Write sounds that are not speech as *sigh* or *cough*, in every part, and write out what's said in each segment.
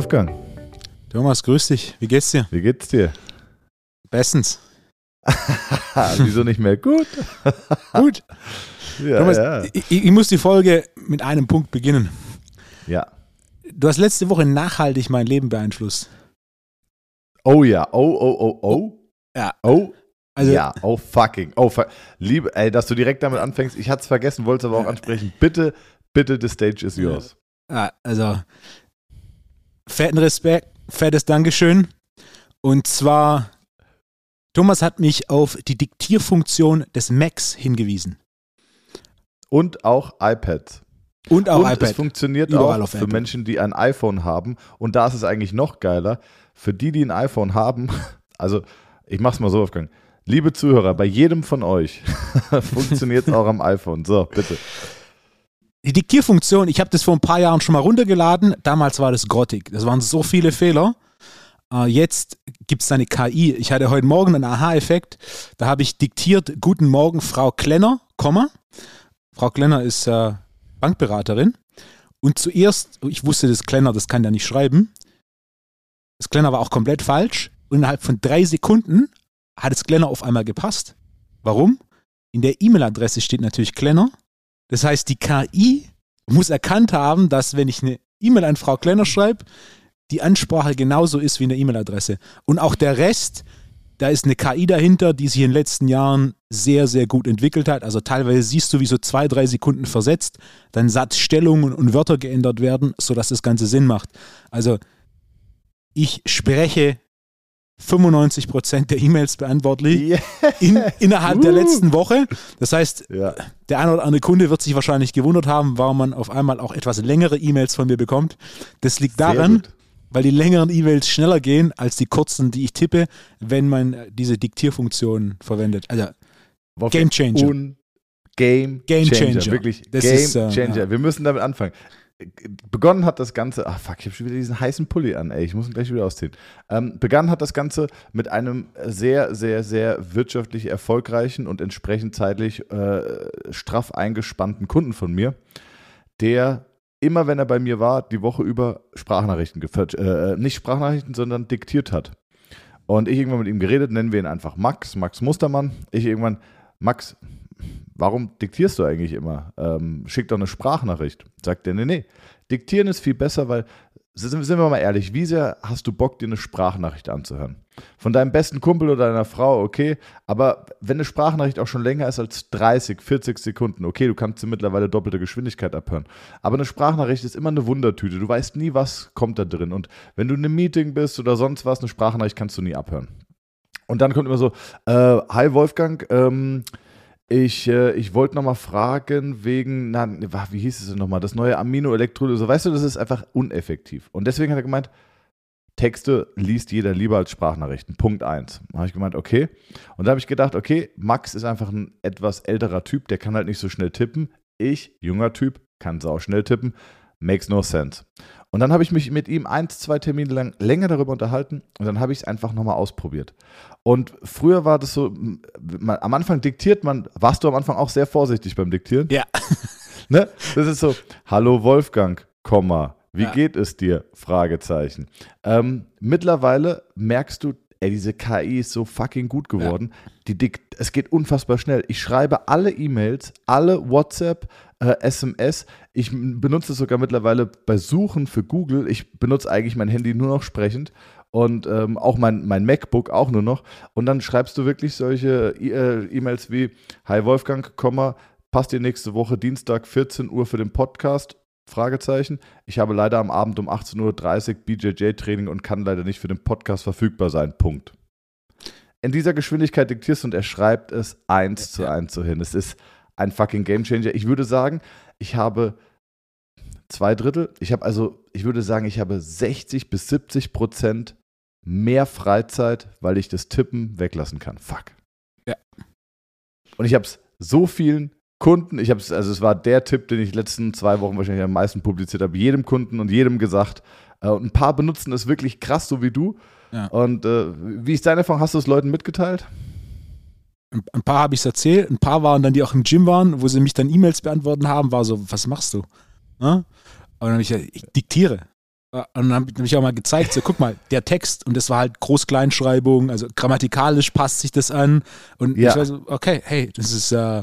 Wolfgang, Thomas, grüß dich. Wie geht's dir? wie geht's dir? Bestens. *laughs* Wieso nicht mehr gut? *laughs* Gut. Ja, Thomas, ja. Ich, ich muss die Folge mit einem Punkt beginnen. ja. Du hast letzte Woche nachhaltig mein Leben beeinflusst. Oh ja, oh, oh, oh, oh. Ja. Oh, Also, ja, oh fucking, oh fuck. Liebe, ey, dass du direkt damit anfängst, ich hatte es vergessen, wollte es aber auch ansprechen. Bitte, bitte, the stage is yours. ja, also fetten Respekt, fettes Dankeschön. Und zwar, Thomas hat mich auf die Diktierfunktion des Macs hingewiesen. Und auch iPads. Und auch und es iPad. funktioniert Überall auch für Apple. Menschen, die ein iPhone haben. Und da ist es eigentlich noch geiler. Für die, die ein iPhone haben, *laughs* also ich mach's mal so aufgegangen. Liebe Zuhörer, bei jedem von euch *laughs* funktioniert es auch am iPhone. So, bitte. Die Diktierfunktion, ich habe das vor ein paar Jahren schon mal runtergeladen. Damals war das grottig. Das waren so viele Fehler. Äh, jetzt gibt es eine KI. Ich hatte heute Morgen einen Aha-Effekt. Da habe ich diktiert: Guten Morgen, Frau Klenner, Komma. Frau Klenner ist äh, Bankberaterin. Und zuerst, ich wusste, das Klenner, das kann ja nicht schreiben. Das Klenner war auch komplett falsch. Und innerhalb von drei Sekunden hat das Klenner auf einmal gepasst. Warum? In der E-Mail-Adresse steht natürlich Klenner. Das heißt, die KI muss erkannt haben, dass wenn ich eine E-Mail an Frau Klenner schreibe, die Ansprache genauso ist wie in der E-Mail-Adresse. Und auch der Rest, da ist eine KI dahinter, die sich in den letzten Jahren sehr, sehr gut entwickelt hat. Also teilweise siehst du, wie so zwei, drei Sekunden versetzt, dann Satzstellungen und Wörter geändert werden, sodass das Ganze Sinn macht. Also ich spreche 95% der E-Mails beantwortlich Yeah. in, innerhalb der Uh. letzten Woche. Das heißt, Ja. der eine oder andere Kunde wird sich wahrscheinlich gewundert haben, warum man auf einmal auch etwas längere E-Mails von mir bekommt. Das liegt daran, weil die längeren E-Mails schneller gehen als die kurzen, die ich tippe, wenn man äh, diese Diktierfunktion verwendet. Also Game Changer. Game, Game Changer. Changer. Wirklich Das Game ist, äh, Changer. ja. Wir müssen damit anfangen. Begonnen hat das Ganze, ach fuck, ich habe schon wieder diesen heißen Pulli an, ey, ich muss ihn gleich wieder ausziehen. Ähm, begann hat das Ganze mit einem sehr, sehr, sehr wirtschaftlich erfolgreichen und entsprechend zeitlich äh, straff eingespannten Kunden von mir, der immer, wenn er bei mir war, die Woche über Sprachnachrichten äh, nicht Sprachnachrichten, sondern diktiert hat. Und ich irgendwann mit ihm geredet, nennen wir ihn einfach Max, Max Mustermann. Ich irgendwann, Max, warum diktierst du eigentlich immer? Ähm, schick doch eine Sprachnachricht. Sagt er, nee, nee, diktieren ist viel besser, weil, sind, sind wir mal ehrlich, wie sehr hast du Bock, dir eine Sprachnachricht anzuhören? Von deinem besten Kumpel oder deiner Frau, okay, aber wenn eine Sprachnachricht auch schon länger ist als 30, 40 Sekunden, okay, du kannst sie mittlerweile doppelte Geschwindigkeit abhören, aber eine Sprachnachricht ist immer eine Wundertüte, du weißt nie, was kommt da drin und wenn du in einem Meeting bist oder sonst was, eine Sprachnachricht kannst du nie abhören. Und dann kommt immer so, äh, hi Wolfgang, ähm, ich, äh, ich wollte nochmal fragen wegen, na, wa- wie hieß es denn nochmal, das neue Aminoelektrolyse. Weißt du, das ist einfach uneffektiv. Und deswegen hat er gemeint, Texte liest jeder lieber als Sprachnachrichten. Punkt eins. Da habe ich gemeint, okay. Und da habe ich gedacht, okay, Max ist einfach ein etwas älterer Typ, der kann halt nicht so schnell tippen. Ich, junger Typ, kann sau schnell tippen. Makes no sense. Und dann habe ich mich mit ihm eins, zwei Termine lang länger darüber unterhalten und dann habe ich es einfach nochmal ausprobiert. Und früher war das so, man, am Anfang diktiert man, warst du am Anfang auch sehr vorsichtig beim Diktieren? Ja. *laughs* Ne? Das ist so, hallo Wolfgang, Komma, wie Ja. geht es dir? Fragezeichen. Ähm, mittlerweile merkst du, ey, diese KI ist so fucking gut geworden. Die Dik es geht unfassbar schnell. Ich schreibe alle E-Mails, alle WhatsApp, äh, SMS. Ich benutze es sogar mittlerweile bei Suchen für Google. Ich benutze eigentlich mein Handy nur noch sprechend und ähm, auch mein, mein MacBook auch nur noch. Und dann schreibst du wirklich solche äh, E-Mails wie: Hi Wolfgang, Komma, passt dir nächste Woche Dienstag 14 Uhr für den Podcast? Fragezeichen. Ich habe leider am Abend um 18.30 Uhr BJJ-Training und kann leider nicht für den Podcast verfügbar sein. Punkt. In dieser Geschwindigkeit diktierst du und er schreibt es eins zu eins so hin. Es ist ein fucking Gamechanger. Ich würde sagen, ich habe zwei Drittel. Ich habe also, ich würde sagen, ich habe 60 bis 70 Prozent mehr Freizeit, weil ich das Tippen weglassen kann. Fuck. Ja. Und ich habe es so vielen Kunden, ich habe es, also es war der Tipp, den ich letzten zwei Wochen wahrscheinlich am meisten publiziert habe, jedem Kunden und jedem gesagt. Äh, Und ein paar benutzen es wirklich krass, so wie du. Ja. Und äh, wie ist deine Erfahrung? Hast du es Leuten mitgeteilt? Ein paar habe ich es erzählt, ein paar waren dann, die auch im Gym waren, wo sie mich dann E-Mails beantworten haben, war so, was machst du? Ja? Und dann habe ich gesagt, ich diktiere. Und dann habe hab ich auch mal gezeigt, so guck mal, der Text und das war halt Groß-Kleinschreibung, also grammatikalisch passt sich das an und Ja. ich war so, okay, hey, das ist äh,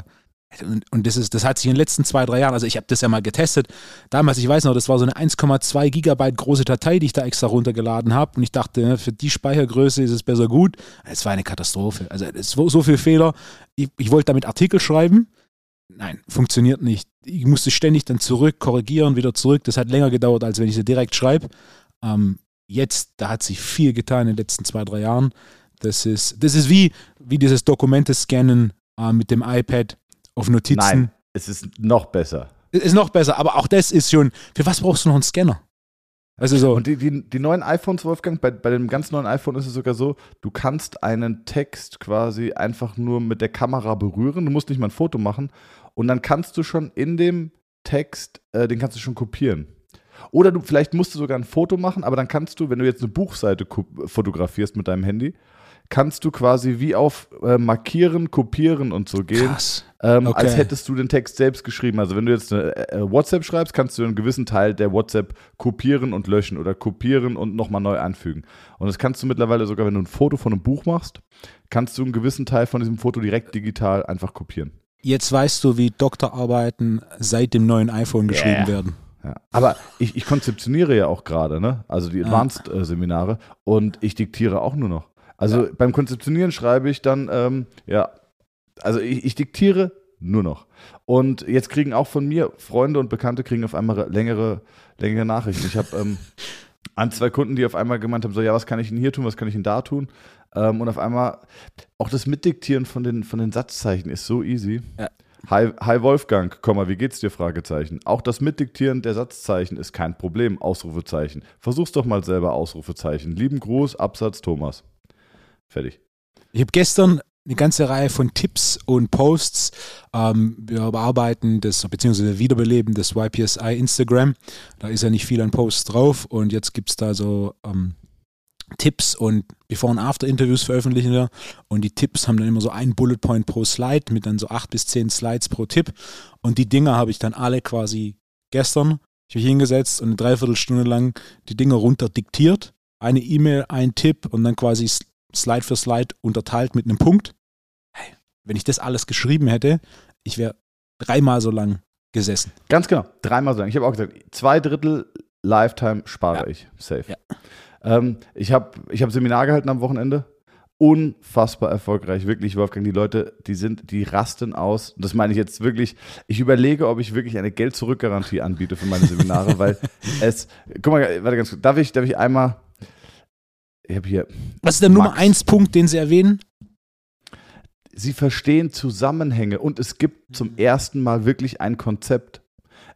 und, und das ist, das hat sich in den letzten zwei, drei Jahren, also ich habe das ja mal getestet. Damals, ich weiß noch, das war so eine 1,2 Gigabyte große Datei, die ich da extra runtergeladen habe. Und ich dachte, ne, für die Speichergröße ist es besser gut. Es war eine Katastrophe. Also es war so viel Fehler. Ich, ich wollte damit Artikel schreiben. Nein, funktioniert nicht. Ich musste ständig dann zurück, korrigieren, wieder zurück. Das hat länger gedauert, als wenn ich sie direkt schreibe. Ähm, jetzt, da hat sich viel getan in den letzten zwei, drei Jahren. Das ist, das ist wie, wie dieses Dokumente-Scannen äh, mit dem iPad auf Notizen. Nein, es ist noch besser. Ist noch besser, aber auch das ist schon. Für was brauchst du noch einen Scanner? Also so. Und die, die, die neuen iPhones, Wolfgang, bei, bei dem ganz neuen iPhone ist es sogar so, du kannst einen Text quasi einfach nur mit der Kamera berühren. Du musst nicht mal ein Foto machen. Und dann kannst du schon in dem Text, äh, den kannst du schon kopieren. Oder du, vielleicht musst du sogar ein Foto machen, aber dann kannst du, wenn du jetzt eine Buchseite fotografierst mit deinem Handy, kannst du quasi wie auf äh, Markieren, Kopieren und so gehen. Krass. Ähm, Okay. Als hättest du den Text selbst geschrieben. Also wenn du jetzt eine äh, WhatsApp schreibst, kannst du einen gewissen Teil der WhatsApp kopieren und löschen oder kopieren und nochmal neu anfügen. Und das kannst du mittlerweile sogar, wenn du ein Foto von einem Buch machst, kannst du einen gewissen Teil von diesem Foto direkt digital einfach kopieren. Jetzt weißt du, wie Doktorarbeiten seit dem neuen iPhone geschrieben Yeah. werden. Ja. Aber ich, ich konzeptioniere ja auch gerade, ne? Also die. Advanced-Seminare und ich diktiere auch nur noch. Also beim Konzeptionieren schreibe ich dann, ähm, ja, also ich, ich diktiere nur noch. Und jetzt kriegen auch von mir Freunde und Bekannte kriegen auf einmal längere, längere Nachrichten. Ich habe ähm, *laughs* an zwei Kunden, die auf einmal gemeint haben, so, ja, was kann ich denn hier tun, was kann ich denn da tun? Ähm, und auf einmal, auch das Mitdiktieren von den, von den Satzzeichen ist so easy. Ja. Hi, hi Wolfgang, Komma, wie geht's dir? Fragezeichen. Auch das Mitdiktieren der Satzzeichen ist kein Problem. Ausrufezeichen. Versuch's doch mal selber Ausrufezeichen. Lieben Gruß, Absatz Thomas. Fertig. Ich habe gestern eine ganze Reihe von Tipps und Posts. Ähm, wir bearbeiten das, beziehungsweise wiederbeleben das YPSI Instagram. Da ist ja nicht viel an Posts drauf und jetzt gibt es da so ähm, Tipps und Before- und After-Interviews veröffentlichen wir. Und die Tipps haben dann immer so einen Bullet Point pro Slide mit dann so acht bis zehn Slides pro Tipp. Und die Dinger habe ich dann alle quasi gestern. Ich mich hingesetzt und eine Dreiviertelstunde lang die Dinger runter diktiert. Eine E-Mail, ein Tipp und dann quasi Slide für Slide unterteilt mit einem Punkt. Hey, wenn ich das alles geschrieben hätte, ich wäre dreimal so lang gesessen. Ganz genau. Dreimal so lang. Ich habe auch gesagt, zwei Drittel Lifetime spare Ja. ich. Safe. Ja. Ähm, ich habe ich hab Seminar gehalten am Wochenende. Unfassbar erfolgreich, wirklich, Wolfgang. Die Leute, die sind, die rasten aus. Das meine ich jetzt wirklich. Ich überlege, ob ich wirklich eine Geld-Zurück-Garantie anbiete für meine Seminare, *laughs* weil es. Guck mal, warte ganz kurz. Darf ich, darf ich einmal. Ich habe hier. Was ist der Nummer Max. eins Punkt, den Sie erwähnen? Sie verstehen Zusammenhänge und es gibt zum ersten Mal wirklich ein Konzept.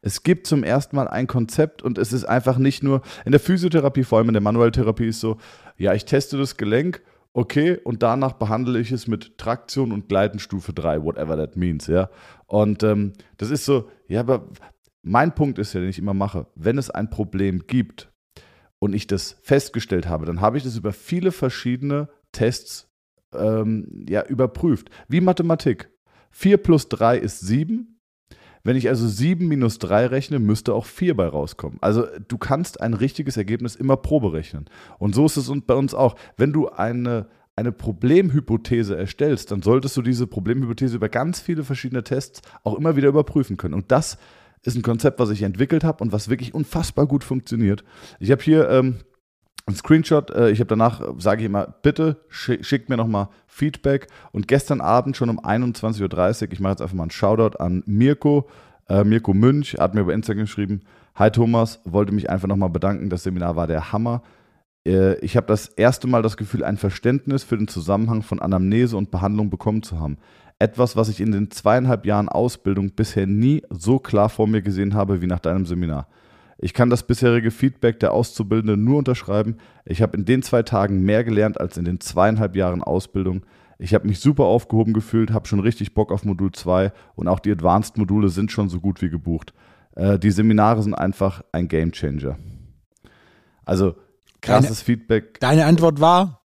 Es gibt zum ersten Mal ein Konzept und es ist einfach nicht nur in der Physiotherapie, vor allem in der Manuelltherapie ist so, ja, ich teste das Gelenk, okay, und danach behandle ich es mit Traktion und Gleiten Stufe 3, whatever that means, ja. Und ähm, das ist so, ja, aber mein Punkt ist ja, den ich immer mache, wenn es ein Problem gibt und ich das festgestellt habe, dann habe ich das über viele verschiedene Tests ähm, ja, überprüft. Wie Mathematik. 4 plus 3 ist 7. Wenn ich also 7 minus 3 rechne, müsste auch 4 bei rauskommen. Also du kannst ein richtiges Ergebnis immer proberechnen. Und so ist es bei uns auch. Wenn du eine, eine Problemhypothese erstellst, dann solltest du diese Problemhypothese über ganz viele verschiedene Tests auch immer wieder überprüfen können. Und das ist ein Konzept, was ich entwickelt habe und was wirklich unfassbar gut funktioniert. Ich habe hier ähm, ein Screenshot. Äh, ich habe danach, sage ich immer, bitte schick, schickt mir nochmal Feedback. Und gestern Abend schon um 21.30 Uhr, ich mache jetzt einfach mal einen Shoutout an Mirko, äh, Mirko Münch, hat mir über Instagram geschrieben, Hi Thomas, wollte mich einfach nochmal bedanken, das Seminar war der Hammer. Äh, ich habe das erste Mal das Gefühl, ein Verständnis für den Zusammenhang von Anamnese und Behandlung bekommen zu haben. Etwas, was ich in den zweieinhalb Jahren Ausbildung bisher nie so klar vor mir gesehen habe wie nach deinem Seminar. Ich kann das bisherige Feedback der Auszubildenden nur unterschreiben. Ich habe in den zwei Tagen mehr gelernt als in den zweieinhalb Jahren Ausbildung. Ich habe mich super aufgehoben gefühlt, habe schon richtig Bock auf Modul 2 und auch die Advanced-Module sind schon so gut wie gebucht. Äh, die Seminare sind einfach ein Gamechanger. Also krasses Feedback. Deine Antwort war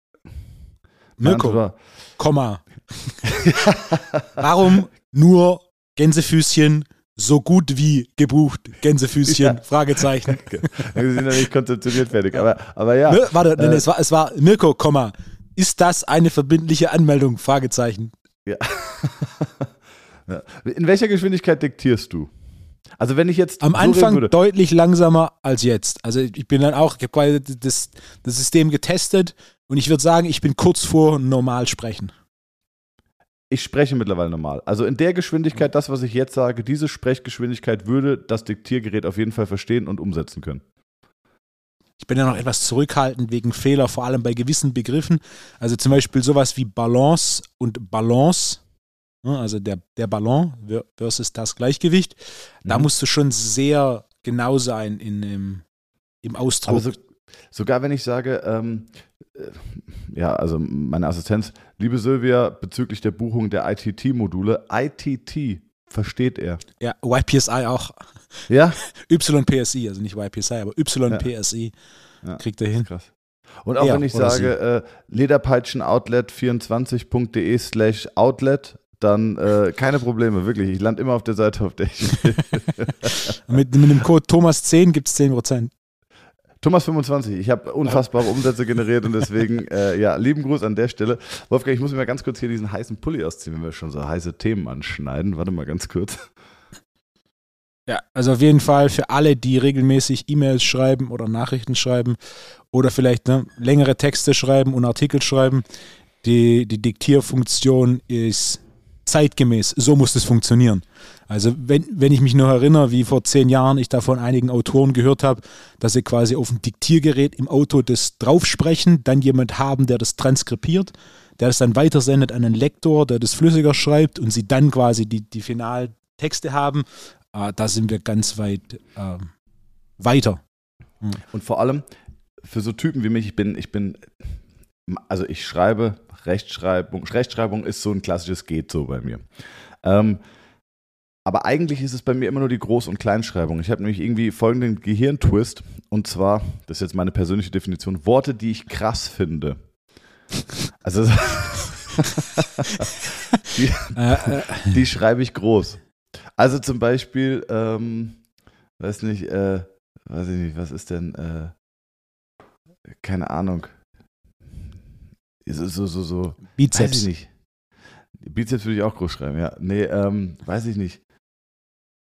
Mirko, Komma. *laughs* Warum nur Gänsefüßchen, so gut wie gebucht, Gänsefüßchen, *laughs* ja. Fragezeichen. *laughs* Wir sind ja nicht konzeptioniert fertig, aber, aber ja. Ne, warte, äh, es, war, es war Mirko, Komma. Ist das eine verbindliche Anmeldung? Fragezeichen. Ja. In welcher Geschwindigkeit diktierst du? Also wenn ich jetzt am so Anfang deutlich langsamer als jetzt. Also ich bin dann auch, ich habe das, das System getestet und ich würde sagen, ich bin kurz vor normal sprechen. Ich spreche mittlerweile normal. Also in der Geschwindigkeit, das, was ich jetzt sage, diese Sprechgeschwindigkeit würde das Diktiergerät auf jeden Fall verstehen und umsetzen können. Ich bin ja noch etwas zurückhaltend wegen Fehler, vor allem bei gewissen Begriffen. Also zum Beispiel sowas wie Balance und Balance Ne, also der, der Ballon versus das Gleichgewicht. Da mhm. musst du schon sehr genau sein in, im, im Ausdruck. So, sogar wenn ich sage, ähm, äh, ja, also meine Assistenz, liebe Sylvia, bezüglich der Buchung der ITT-Module, ITT versteht er. Ja, YPSI auch. Ja? *laughs* YPSI, also nicht YPSI, aber YPSI ja. kriegt er hin. Krass. Und auch ja, wenn ich sage, äh, lederpeitschenoutlet24.de slash outlet, dann äh, keine Probleme, wirklich. Ich lande immer auf der Seite, auf der ich *laughs* mit, mit dem Code Thomas10 gibt es 10%. Thomas25, ich habe unfassbare Umsätze generiert und deswegen, *laughs* äh, ja, lieben Gruß an der Stelle. Wolfgang, ich muss mir mal ganz kurz hier diesen heißen Pulli ausziehen, wenn wir schon so heiße Themen anschneiden. Warte mal ganz kurz. Ja, also auf jeden Fall für alle, die regelmäßig E-Mails schreiben oder Nachrichten schreiben oder vielleicht ne, längere Texte schreiben und Artikel schreiben, die, die Diktierfunktion ist zeitgemäß. So muss es funktionieren. Also wenn, wenn ich mich noch erinnere, wie vor zehn Jahren ich da von einigen Autoren gehört habe, dass sie quasi auf dem Diktiergerät im Auto das draufsprechen, dann jemand haben, der das transkribiert, der das dann weitersendet an einen Lektor, der das flüssiger schreibt und sie dann quasi die, die Finaltexte haben, äh, da sind wir ganz weit äh, weiter. Hm. Und vor allem für so Typen wie mich, ich bin, ich bin, also ich schreibe Rechtschreibung. Rechtschreibung ist so ein klassisches Geht so bei mir. Ähm, aber eigentlich ist es bei mir immer nur die Groß- und Kleinschreibung. Ich habe nämlich irgendwie folgenden Gehirntwist. Und zwar, das ist jetzt meine persönliche Definition, Worte, die ich krass finde. Also, *laughs* die, äh, äh. die, schreibe ich groß. Also zum Beispiel, ähm, weiß nicht, äh, weiß ich nicht, was ist denn, äh, keine Ahnung. So, so, so, so. Bizeps. Weiß ich nicht. Bizeps würde ich auch groß schreiben, ja. Nee, ähm, weiß ich nicht.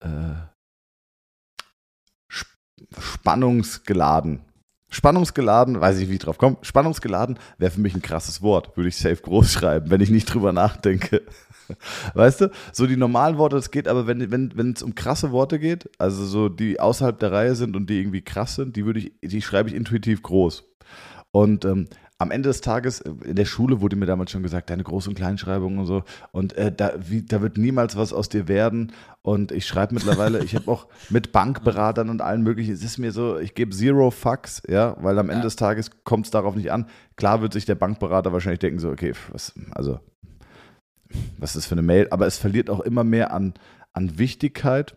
Äh, spannungsgeladen. Spannungsgeladen, weiß ich, wie ich drauf komme. Spannungsgeladen wäre für mich ein krasses Wort. Würde ich safe groß schreiben, wenn ich nicht drüber nachdenke. *laughs* Weißt du? So die normalen Worte, das geht, aber wenn es wenn, um krasse Worte geht, also so die außerhalb der Reihe sind und die irgendwie krass sind, die würde ich, die schreibe ich intuitiv groß. Und ähm, am Ende des Tages, äh, in der Schule wurde mir damals schon gesagt, deine Groß- und Kleinschreibung und so. Und äh, da, wie, da wird niemals was aus dir werden. Und ich schreibe mittlerweile, ich habe auch *laughs* mit Bankberatern und allen möglichen, es ist mir so, ich gebe zero fucks, ja, weil am Ende des Tages kommt es darauf nicht an. Klar wird sich der Bankberater wahrscheinlich denken, so, okay, was, also, was ist das für eine Mail? Aber es verliert auch immer mehr an, an Wichtigkeit.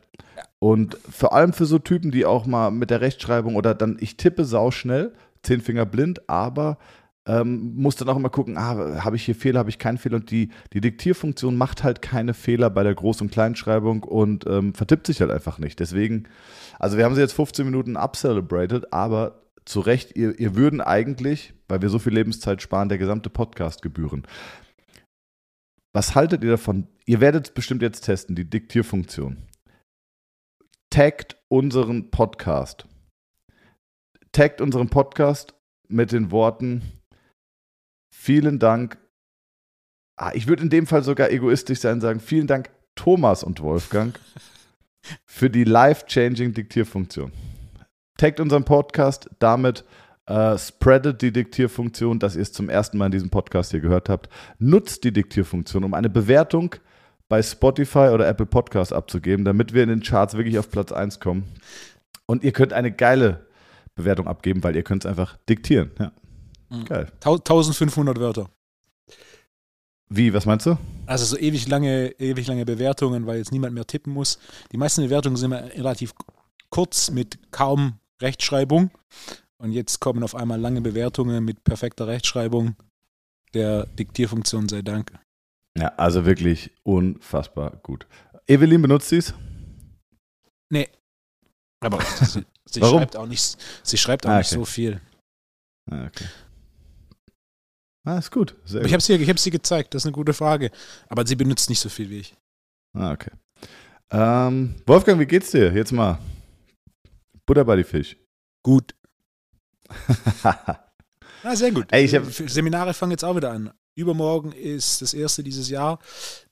Und vor allem für so Typen, die auch mal mit der Rechtschreibung oder dann, ich tippe sauschnell, zehn Finger blind, aber ähm, muss dann auch immer gucken, ah, habe ich hier Fehler, habe ich keinen Fehler. Und die, die Diktierfunktion macht halt keine Fehler bei der Groß- und Kleinschreibung und ähm, vertippt sich halt einfach nicht. Deswegen, also wir haben sie jetzt 15 Minuten upcelebrated, aber zu Recht, ihr, ihr würden eigentlich, weil wir so viel Lebenszeit sparen, der gesamte Podcast gebühren. Was haltet ihr davon? Ihr werdet bestimmt jetzt testen, die Diktierfunktion. Taggt unseren Podcast. Taggt unseren Podcast mit den Worten Vielen Dank. Ah, ich würde in dem Fall sogar egoistisch sein und sagen, vielen Dank Thomas und Wolfgang *laughs* für die life-changing Diktierfunktion. Taggt unseren Podcast damit, äh, spreadet die Diktierfunktion, dass ihr es zum ersten Mal in diesem Podcast hier gehört habt. Nutzt die Diktierfunktion, um eine Bewertung bei Spotify oder Apple Podcast abzugeben, damit wir in den Charts wirklich auf Platz 1 kommen. Und ihr könnt eine geile Bewertung abgeben, weil ihr könnt es einfach diktieren. Ja. Mhm. Geil. 1500 Wörter. Wie, was meinst du? Also so ewig lange, ewig lange Bewertungen, weil jetzt niemand mehr tippen muss. Die meisten Bewertungen sind relativ kurz mit kaum Rechtschreibung. Und jetzt kommen auf einmal lange Bewertungen mit perfekter Rechtschreibung der Diktierfunktion sei Dank. Ja, also wirklich unfassbar gut. Evelyn benutzt sie es? Nee. Aber sie, sie schreibt auch nicht, sie schreibt auch Ah, nicht okay. so viel. Ah, okay. Ah, ist gut. Sehr ich habe sie, ich hab sie gezeigt, das ist eine gute Frage. Aber sie benutzt nicht so viel wie ich. Ah, okay. Ähm, Wolfgang, wie geht's dir? Jetzt mal. Butter bei die Fisch. Gut. *laughs* Ah, sehr gut. Ey, Seminare fangen jetzt auch wieder an. Übermorgen ist das erste dieses Jahr.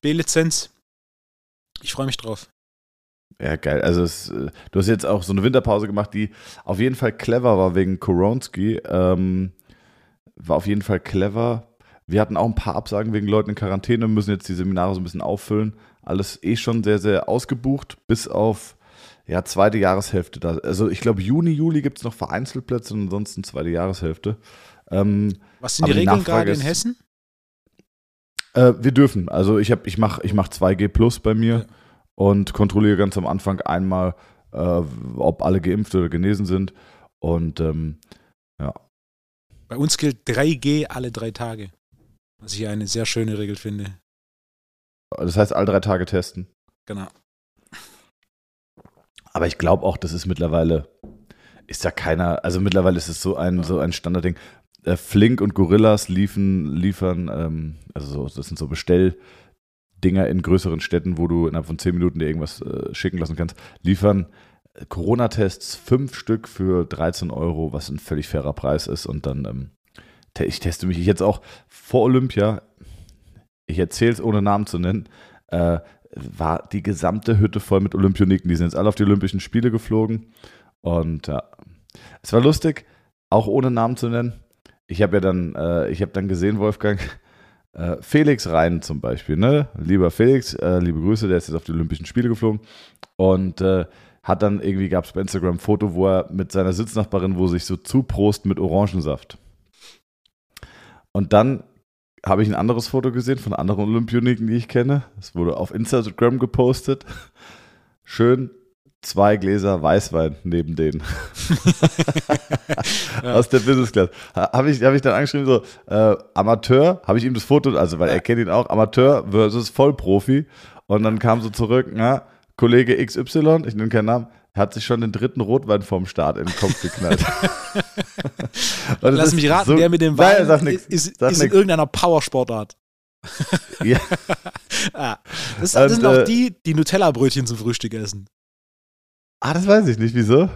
B-Lizenz. Ich freue mich drauf. Ja, geil. Also es, äh, du hast jetzt auch so eine Winterpause gemacht, die auf jeden Fall clever war wegen Koronski. Ähm, war auf jeden Fall clever. Wir hatten auch ein paar Absagen wegen Leuten in Quarantäne, müssen jetzt die Seminare so ein bisschen auffüllen. Alles eh schon sehr, sehr ausgebucht, bis auf ja, zweite Jahreshälfte. Da. Also ich glaube, Juni, Juli gibt es noch vereinzelt Plätze und ansonsten zweite Jahreshälfte. Ähm, Was sind die Regeln gerade in Hessen? Äh, wir dürfen. Also ich habe, ich mache, ich mach 2G plus bei mir Ja. und kontrolliere ganz am Anfang einmal, äh, ob alle geimpft oder genesen sind. Und ähm, Bei uns gilt 3G alle drei Tage. Was ich eine sehr schöne Regel finde. das heißt, alle drei Tage testen. Genau. Aber ich glaube auch, das ist mittlerweile, ist ja keiner, also mittlerweile ist es so ein, so ein Standardding. Äh, Flink und Gorillas liefen, liefern, ähm, also so, das sind so Bestelldinger in größeren Städten, wo du innerhalb von 10 Minuten dir irgendwas äh, schicken lassen kannst, liefern Corona-Tests fünf Stück für 13 Euro, was ein völlig fairer Preis ist. Und dann, ähm, ich teste mich ich jetzt auch vor Olympia, ich erzähle es ohne Namen zu nennen, äh, war die gesamte Hütte voll mit Olympioniken. Die sind jetzt alle auf die Olympischen Spiele geflogen. Und ja, es war lustig, auch ohne Namen zu nennen. Ich habe ja dann, äh, ich habe dann gesehen, Wolfgang, äh, Felix Rhein zum Beispiel, ne? Lieber Felix, äh, liebe Grüße, der ist jetzt auf die Olympischen Spiele geflogen. Und äh, hat dann irgendwie, gab es bei Instagram ein Foto, wo er mit seiner Sitznachbarin, wo sich so zuprost mit Orangensaft. Und dann habe ich ein anderes Foto gesehen von anderen Olympioniken, die ich kenne. Das wurde auf Instagram gepostet. Schön zwei Gläser Weißwein neben denen. *laughs* Aus der Business Class. Ha- Habe ich, hab ich dann angeschrieben, so, äh, Amateur, habe ich ihm das Foto, also weil er kennt ihn auch, Amateur versus Vollprofi. Und dann kam so zurück, na, Kollege XY, ich nenne keinen Namen, hat sich schon den dritten Rotwein vorm Start in den Kopf geknallt. *laughs* Lass mich raten, so- der mit dem Nein, Wein sag nix, ist, ist in irgendeiner Powersportart. *laughs* Ja. *laughs* Ah, das, das Und, sind auch äh, die, die Nutella-Brötchen zum Frühstück essen. Ah, das weiß ich nicht, wieso?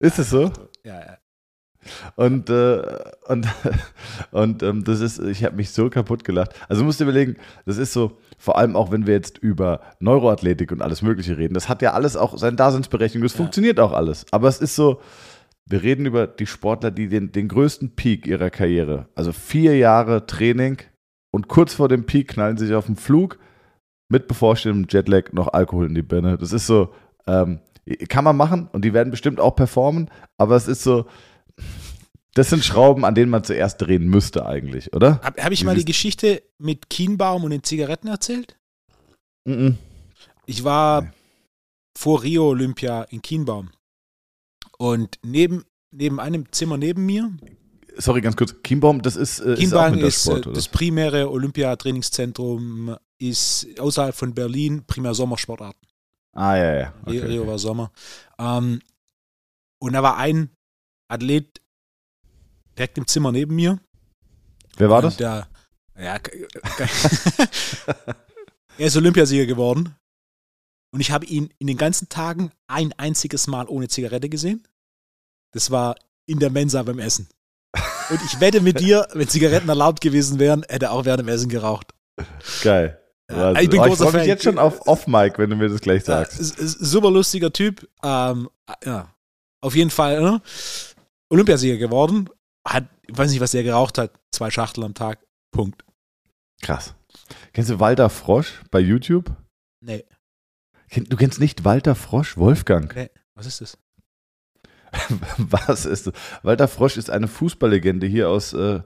Ist es so? Ja, ja. Und, äh, und, *laughs* und ähm, das ist, ich habe mich so kaputt gelacht. Also du musst dir überlegen, das ist so, vor allem auch wenn wir jetzt über Neuroathletik und alles Mögliche reden, das hat ja alles auch seine Daseinsberechtigung, das Ja. funktioniert auch alles. Aber es ist so, wir reden über die Sportler, die den, den größten Peak ihrer Karriere, also vier Jahre Training und kurz vor dem Peak knallen sie sich auf den Flug mit bevorstehendem Jetlag noch Alkohol in die Birne. Das ist so, ähm, kann man machen und die werden bestimmt auch performen, aber es ist so, das sind Schrauben, an denen man zuerst drehen müsste eigentlich, oder? Habe hab ich mal die Geschichte mit Kienbaum und den Zigaretten erzählt? Mhm. Ich war Nee. vor Rio Olympia in Kienbaum. Und neben, neben einem Zimmer neben mir, Sorry, ganz kurz. Kienbaum, das ist, äh, ist Kienbaum ist, äh, Wintersport, oder? das primäre Olympiatrainingszentrum, ist außerhalb von Berlin primär Sommersportarten. Ah, ja, ja. Okay, Rio okay. war Sommer. Ähm, und da war ein Athlet direkt im Zimmer neben mir. Wer war das? Der, ja, *laughs* er ist Olympiasieger geworden. Und ich habe ihn in den ganzen Tagen ein einziges Mal ohne Zigarette gesehen. Das war in der Mensa beim Essen. Und ich wette mit dir, wenn Zigaretten erlaubt gewesen wären, hätte er auch während dem Essen geraucht. Geil. Ja, Wahnsinn. ich bin großer freu mich Fan. jetzt schon auf Off-Mic, wenn du mir das gleich sagst. super lustiger Typ. Ähm, ja, auf jeden Fall ne? Olympiasieger geworden. Hat, ich weiß nicht, was der geraucht hat. Zwei Schachtel am Tag. Punkt. Krass. Kennst du Walter Frosch bei YouTube? Nee, Du kennst nicht Walter Frosch? Wolfgang. nee. Was ist das? *laughs* Was ist das? Walter Frosch ist eine Fußballlegende hier aus, äh,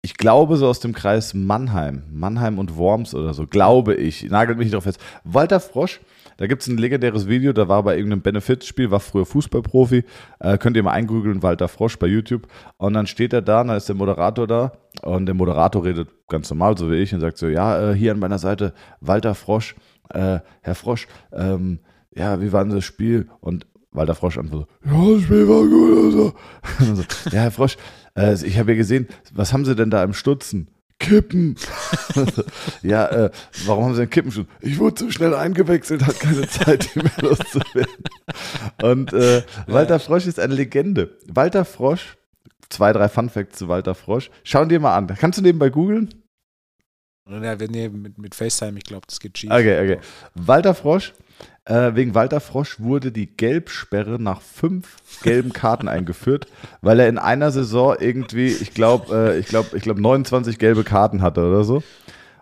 ich glaube, so aus dem Kreis Mannheim. Mannheim und Worms oder so, glaube ich. Nagelt mich nicht drauf fest. Walter Frosch, da gibt es ein legendäres Video, da war bei irgendeinem Benefizspiel, war früher Fußballprofi. Äh, könnt ihr mal eingoogeln, Walter Frosch bei YouTube. Und dann steht er da, und dann ist der Moderator da. Und der Moderator redet ganz normal, so wie ich, und sagt so: Ja, äh, hier an meiner Seite Walter Frosch. Äh, Herr Frosch, ähm, ja, wie war denn das Spiel? Und Walter Frosch antwortet, ja, das Spiel war gut. Also. *laughs* so, ja, Herr Frosch, äh, ich habe ja gesehen, was haben Sie denn da im Stutzen? Kippen. *laughs* ja, äh, warum haben Sie denn Kippen Ich wurde zu schnell eingewechselt, hat keine Zeit, die mehr loszuwerden. Und äh, Walter Frosch ist eine Legende. Walter Frosch, zwei, drei Fun Facts zu Walter Frosch. Schau dir mal an. Kannst du nebenbei googeln? Ja, wir nehmen mit, mit FaceTime, ich glaube, das geht schief. Okay, okay. Walter Frosch äh, wegen Walter Frosch wurde die Gelbsperre nach fünf gelben Karten eingeführt, weil er in einer Saison irgendwie, ich glaube, äh, ich glaube, ich glaube 29 gelbe Karten hatte oder so.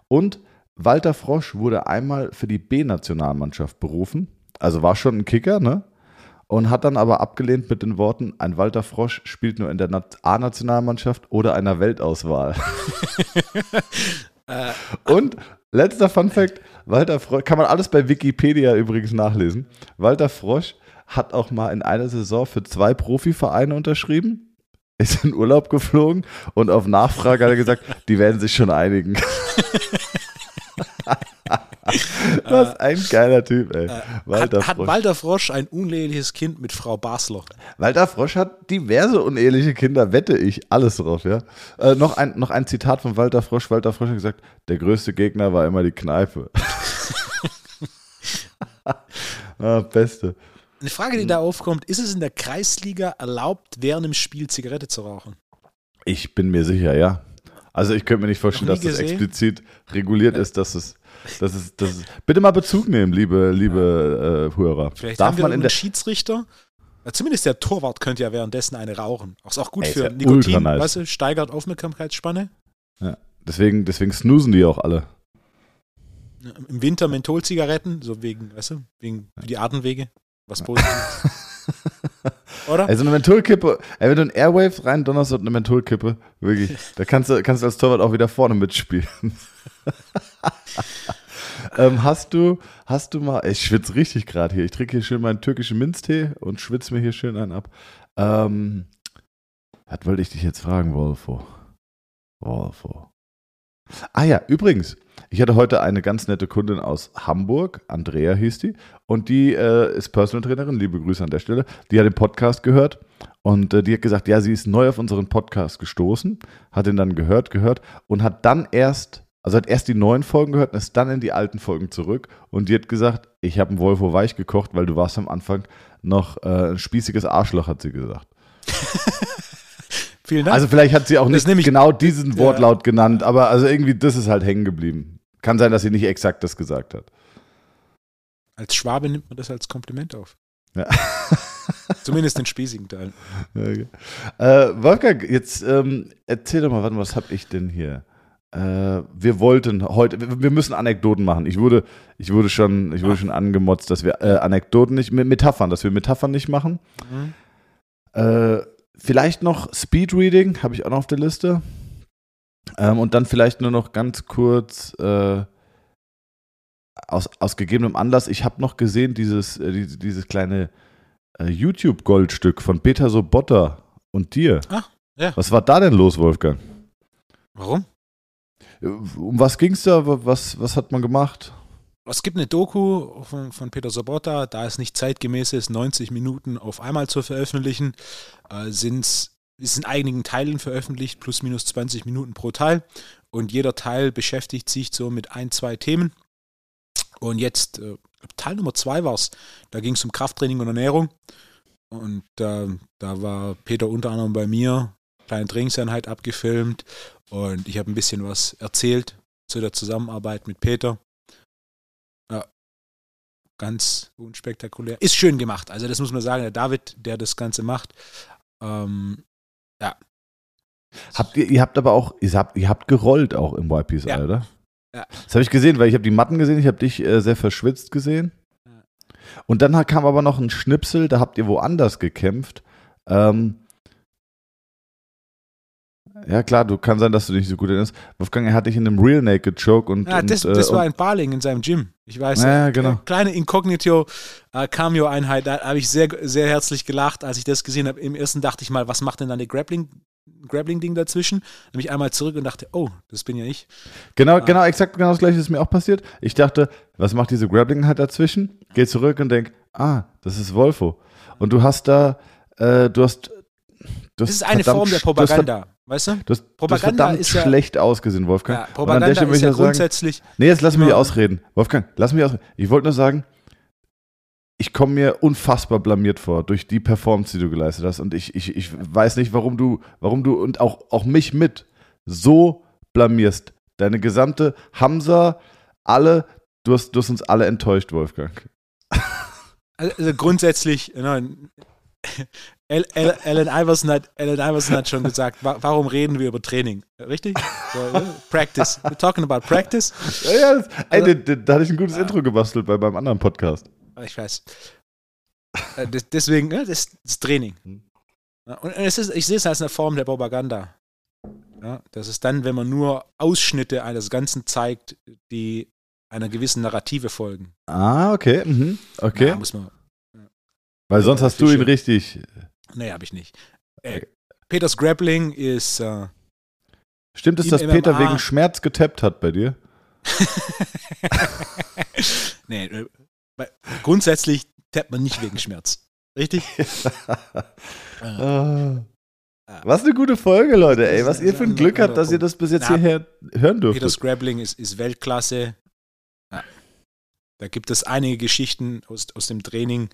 Und Walter Frosch wurde einmal für die B-Nationalmannschaft berufen, also war schon ein Kicker, ne? Und hat dann aber abgelehnt mit den Worten, ein Walter Frosch spielt nur in der A-Nationalmannschaft oder einer Weltauswahl. Äh, *laughs* Und letzter Fun Fact: Walter Frosch, kann man alles bei Wikipedia übrigens nachlesen. Walter Frosch hat auch mal in einer Saison für zwei Profivereine unterschrieben, *laughs* ist in Urlaub geflogen und auf Nachfrage hat er gesagt, die werden sich schon einigen. *laughs* *laughs* Was ein geiler Typ, ey. Äh, Walter hat, hat, Walter Frosch ein uneheliches Kind mit Frau Basler? Walter Frosch hat diverse uneheliche Kinder, wette ich, alles drauf, ja. Äh, noch, ein, noch ein Zitat von Walter Frosch. Walter Frosch hat gesagt, der größte Gegner war immer die Kneipe. *laughs* ah, beste. Eine Frage, die da aufkommt, ist es in der Kreisliga erlaubt, während dem Spiel Zigarette zu rauchen? Ich bin mir sicher, ja. Also ich könnte mir nicht vorstellen, dass gesehen? das explizit reguliert ist, dass es das ist, das ist, bitte mal Bezug nehmen, liebe, liebe äh, Hörer. Vielleicht Darf haben wir man in der Schiedsrichter. Zumindest der Torwart könnte ja währenddessen eine rauchen. Auch ist auch gut Ey, für ja Nikotin, nice. weißt du, steigert Aufmerksamkeitsspanne. Ja, deswegen, deswegen snoosen die auch alle. Im Winter Mentholzigaretten, so wegen, weißt du, wegen die Atemwege. Was Positives. *laughs* Oder? Also eine Mentholkippe, ey, wenn du ein Airwaves rein donnerst und eine Mentholkippe, wirklich, *laughs* da kannst du, kannst du als Torwart auch wieder vorne mitspielen. *laughs* *laughs* ähm, hast du, hast du mal, ich schwitze richtig gerade hier. Ich trinke hier schön meinen türkischen Minztee und schwitze mir hier schön einen ab. Ähm, was wollte ich dich jetzt fragen, Wolfo? Wolfo. Ah ja, übrigens, ich hatte heute eine ganz nette Kundin aus Hamburg, Andrea hieß die, und die äh, ist Personal Trainerin, liebe Grüße an der Stelle. Die hat den Podcast gehört und äh, die hat gesagt, ja, sie ist neu auf unseren Podcast gestoßen, hat ihn dann gehört, gehört und hat dann erst also hat erst die neuen Folgen gehört und ist dann in die alten Folgen zurück. Und die hat gesagt, ich habe einen Volvo weich gekocht, weil du warst am Anfang noch äh, ein spießiges Arschloch, hat sie gesagt. *laughs* Vielen Dank. Also vielleicht hat sie auch nicht genau diesen Wortlaut ja. genannt, aber also irgendwie, das ist halt hängen geblieben. Kann sein, dass sie nicht exakt das gesagt hat. Als Schwabe nimmt man das als Kompliment auf. Ja. *laughs* Zumindest den spießigen Teil. Okay. Äh, Wolfgang, jetzt ähm, erzähl doch mal, was habe ich denn hier? Äh, wir wollten heute, wir müssen Anekdoten machen. Ich wurde, ich wurde schon, ich wurde schon angemotzt, dass wir äh, Anekdoten nicht, Metaphern, dass wir Metaphern nicht machen. Mhm. Äh, vielleicht noch Speedreading, habe ich auch noch auf der Liste. Ähm, und dann vielleicht nur noch ganz kurz äh, aus, aus gegebenem Anlass. Ich habe noch gesehen, dieses, äh, dieses, dieses kleine äh, YouTube-Goldstück von Peter Sobotta und dir. Ach, ja. Was war da denn los, Wolfgang? Warum? Um was ging es da? Was, was hat man gemacht? Es gibt eine Doku von, von Peter Sobotta, da es nicht zeitgemäß ist, 90 Minuten auf einmal zu veröffentlichen, äh, sind ist in einigen Teilen veröffentlicht, plus minus 20 Minuten pro Teil. Und jeder Teil beschäftigt sich so mit ein, zwei Themen. Und jetzt, äh, Teil Nummer zwei war es, da ging es um Krafttraining und Ernährung. Und äh, da war Peter unter anderem bei mir, kleine Trainingseinheit abgefilmt und ich habe ein bisschen was erzählt zu der Zusammenarbeit mit Peter. Ja, ganz unspektakulär. Ist schön gemacht. Also das muss man sagen, der David, der das Ganze macht. Ähm, ja. Habt ihr, ihr habt aber auch, ihr habt, ihr habt gerollt auch im YPSI, ja. oder? Ja. Das habe ich gesehen, weil ich habe die Matten gesehen, ich habe dich äh, sehr verschwitzt gesehen. Und dann kam aber noch ein Schnipsel, da habt ihr woanders gekämpft. Ähm, ja, klar, du kann sein, dass du dich nicht so gut erinnerst. Wolfgang, er hatte dich in einem Real Naked Choke und. Ja, das, und, das äh, war in Barling in seinem Gym. Ich weiß. Ja, genau. Äh, kleine Inkognito äh, Cameo-Einheit, da habe ich sehr, sehr herzlich gelacht, als ich das gesehen habe. Im ersten dachte ich mal, was macht denn dann die Grappling Grappling-Ding dazwischen. Dann bin ich einmal zurück und dachte, oh, das bin ja ich. Genau, genau, exakt genau das gleiche ist mir auch passiert. Ich dachte, was macht diese Grappling halt dazwischen? Geh zurück und denk, ah, das ist Wolfo. Und du hast da, äh, du hast. Du Das ist eine Form der Propaganda, weißt du? Du hast, Propaganda du hast verdammt ist ja- schlecht ausgesehen, Wolfgang. Ja, Propaganda ist ja sagen, grundsätzlich. Nee, jetzt lass mich ausreden. Wolfgang, lass mich ausreden. Ich wollte nur sagen, ich komme mir unfassbar blamiert vor durch die Performance, die du geleistet hast. Und ich, ich, ich weiß nicht, warum du, warum du und auch, auch mich mit so blamierst. Deine gesamte Hamza, alle, du hast, du hast uns alle enttäuscht, Wolfgang. Also grundsätzlich, Al- Allen Iverson hat, Allen Iverson hat schon gesagt, wa warum reden wir über Training? Richtig? So, ja, practice. We're talking about practice. Ja, ja, das, ey, da, da, hatte ich ein gutes Intro gebastelt bei meinem anderen Podcast. Ich weiß. Äh, des- Deswegen, ja, das das ist Training. Hm. Ja, Und es ist, ich sehe es als eine Form der Propaganda. Ja, das ist dann, wenn man nur Ausschnitte eines Ganzen zeigt, die einer gewissen Narrative folgen. Ah, okay. Mhm. Okay. Ja, muss man, Weil sonst hast du ihn richtig. Nee, habe ich nicht. Äh, Peters Grappling ist äh, Stimmt es, dass Peter MMA wegen Schmerz getappt hat bei dir? *laughs* nee, äh, grundsätzlich tappt man nicht wegen Schmerz. Richtig? Äh, *laughs* Ah. Was eine gute Folge, Leute, ey. Was ihr für ein Glück habt, dass ihr das bis jetzt Na, hierher hören Peters durftet. Grappling ist, ist Weltklasse. Ja. Da gibt es einige Geschichten aus, aus dem Training,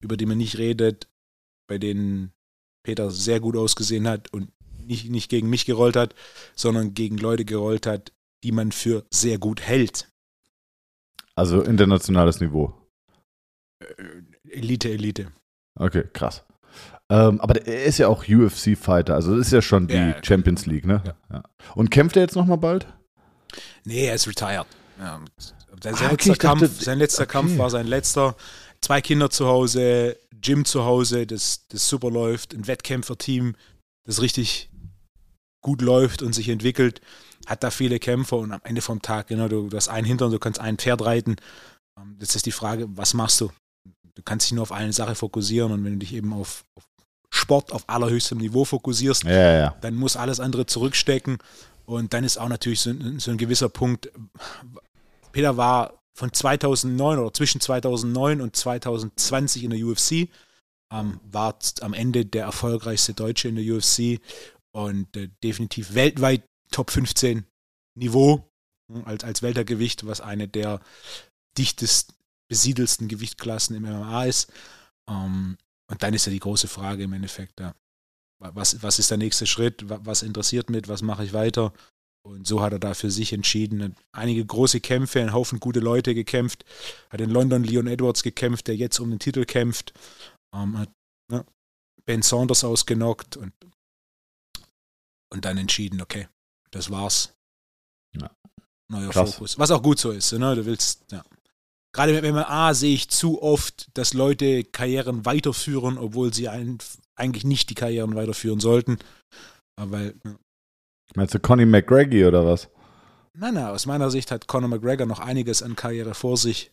über die man nicht redet, bei denen Peter sehr gut ausgesehen hat und nicht, nicht gegen mich gerollt hat, sondern gegen Leute gerollt hat, die man für sehr gut hält. Also internationales Niveau. Äh, Elite, Elite. Okay, krass. Ähm, aber er ist ja auch UFC-Fighter, also das ist ja schon die Ja. Champions League, ne? Ja. Ja. Und kämpft er jetzt nochmal bald? Nee, er ist retired. Ja, sein, Ah, okay, letzter dachte- Kampf, sein letzter okay. Kampf war sein letzter. Zwei Kinder zu Hause, Gym zu Hause, das, das super läuft, ein Wettkämpferteam, das richtig gut läuft und sich entwickelt, hat da viele Kämpfer und am Ende vom Tag, genau, du, du hast einen Hintern, du kannst ein Pferd reiten. Ähm, Jetzt ist die Frage, was machst du? Du kannst dich nur auf eine Sache fokussieren und wenn du dich eben auf, auf Sport auf allerhöchstem Niveau fokussierst, Ja, ja, dann muss alles andere zurückstecken. Und dann ist auch natürlich so so ein gewisser Punkt. Peter war von 2009 oder zwischen 2009 und 2020 in der UFC, ähm, war am Ende der erfolgreichste Deutsche in der UFC und äh, definitiv weltweit Top 15 Niveau äh, als, als Weltergewicht, was eine der dichtest besiedelsten Gewichtklassen im MMA ist. Ähm, und dann ist ja die große Frage im Endeffekt, ja, wa- was, was ist der nächste Schritt, Wa- was interessiert mit, was mache ich weiter. Und so hat er da für sich entschieden. Hat einige große Kämpfe, einen Haufen gute Leute gekämpft. Hat in London Leon Edwards gekämpft, der jetzt um den Titel kämpft. Ähm, hat ne, Ben Saunders ausgenockt und, und dann entschieden, okay, das war's. Ja. Neuer Krass. Fokus. Was auch gut so ist. Ne? Du willst, ja. Gerade mit MMA sehe ich zu oft, dass Leute Karrieren weiterführen, obwohl sie ein, eigentlich nicht die Karrieren weiterführen sollten. Weil. Meinst du Conny McGregor oder was? nein, nein, aus meiner Sicht hat Conor McGregor noch einiges an Karriere vor sich.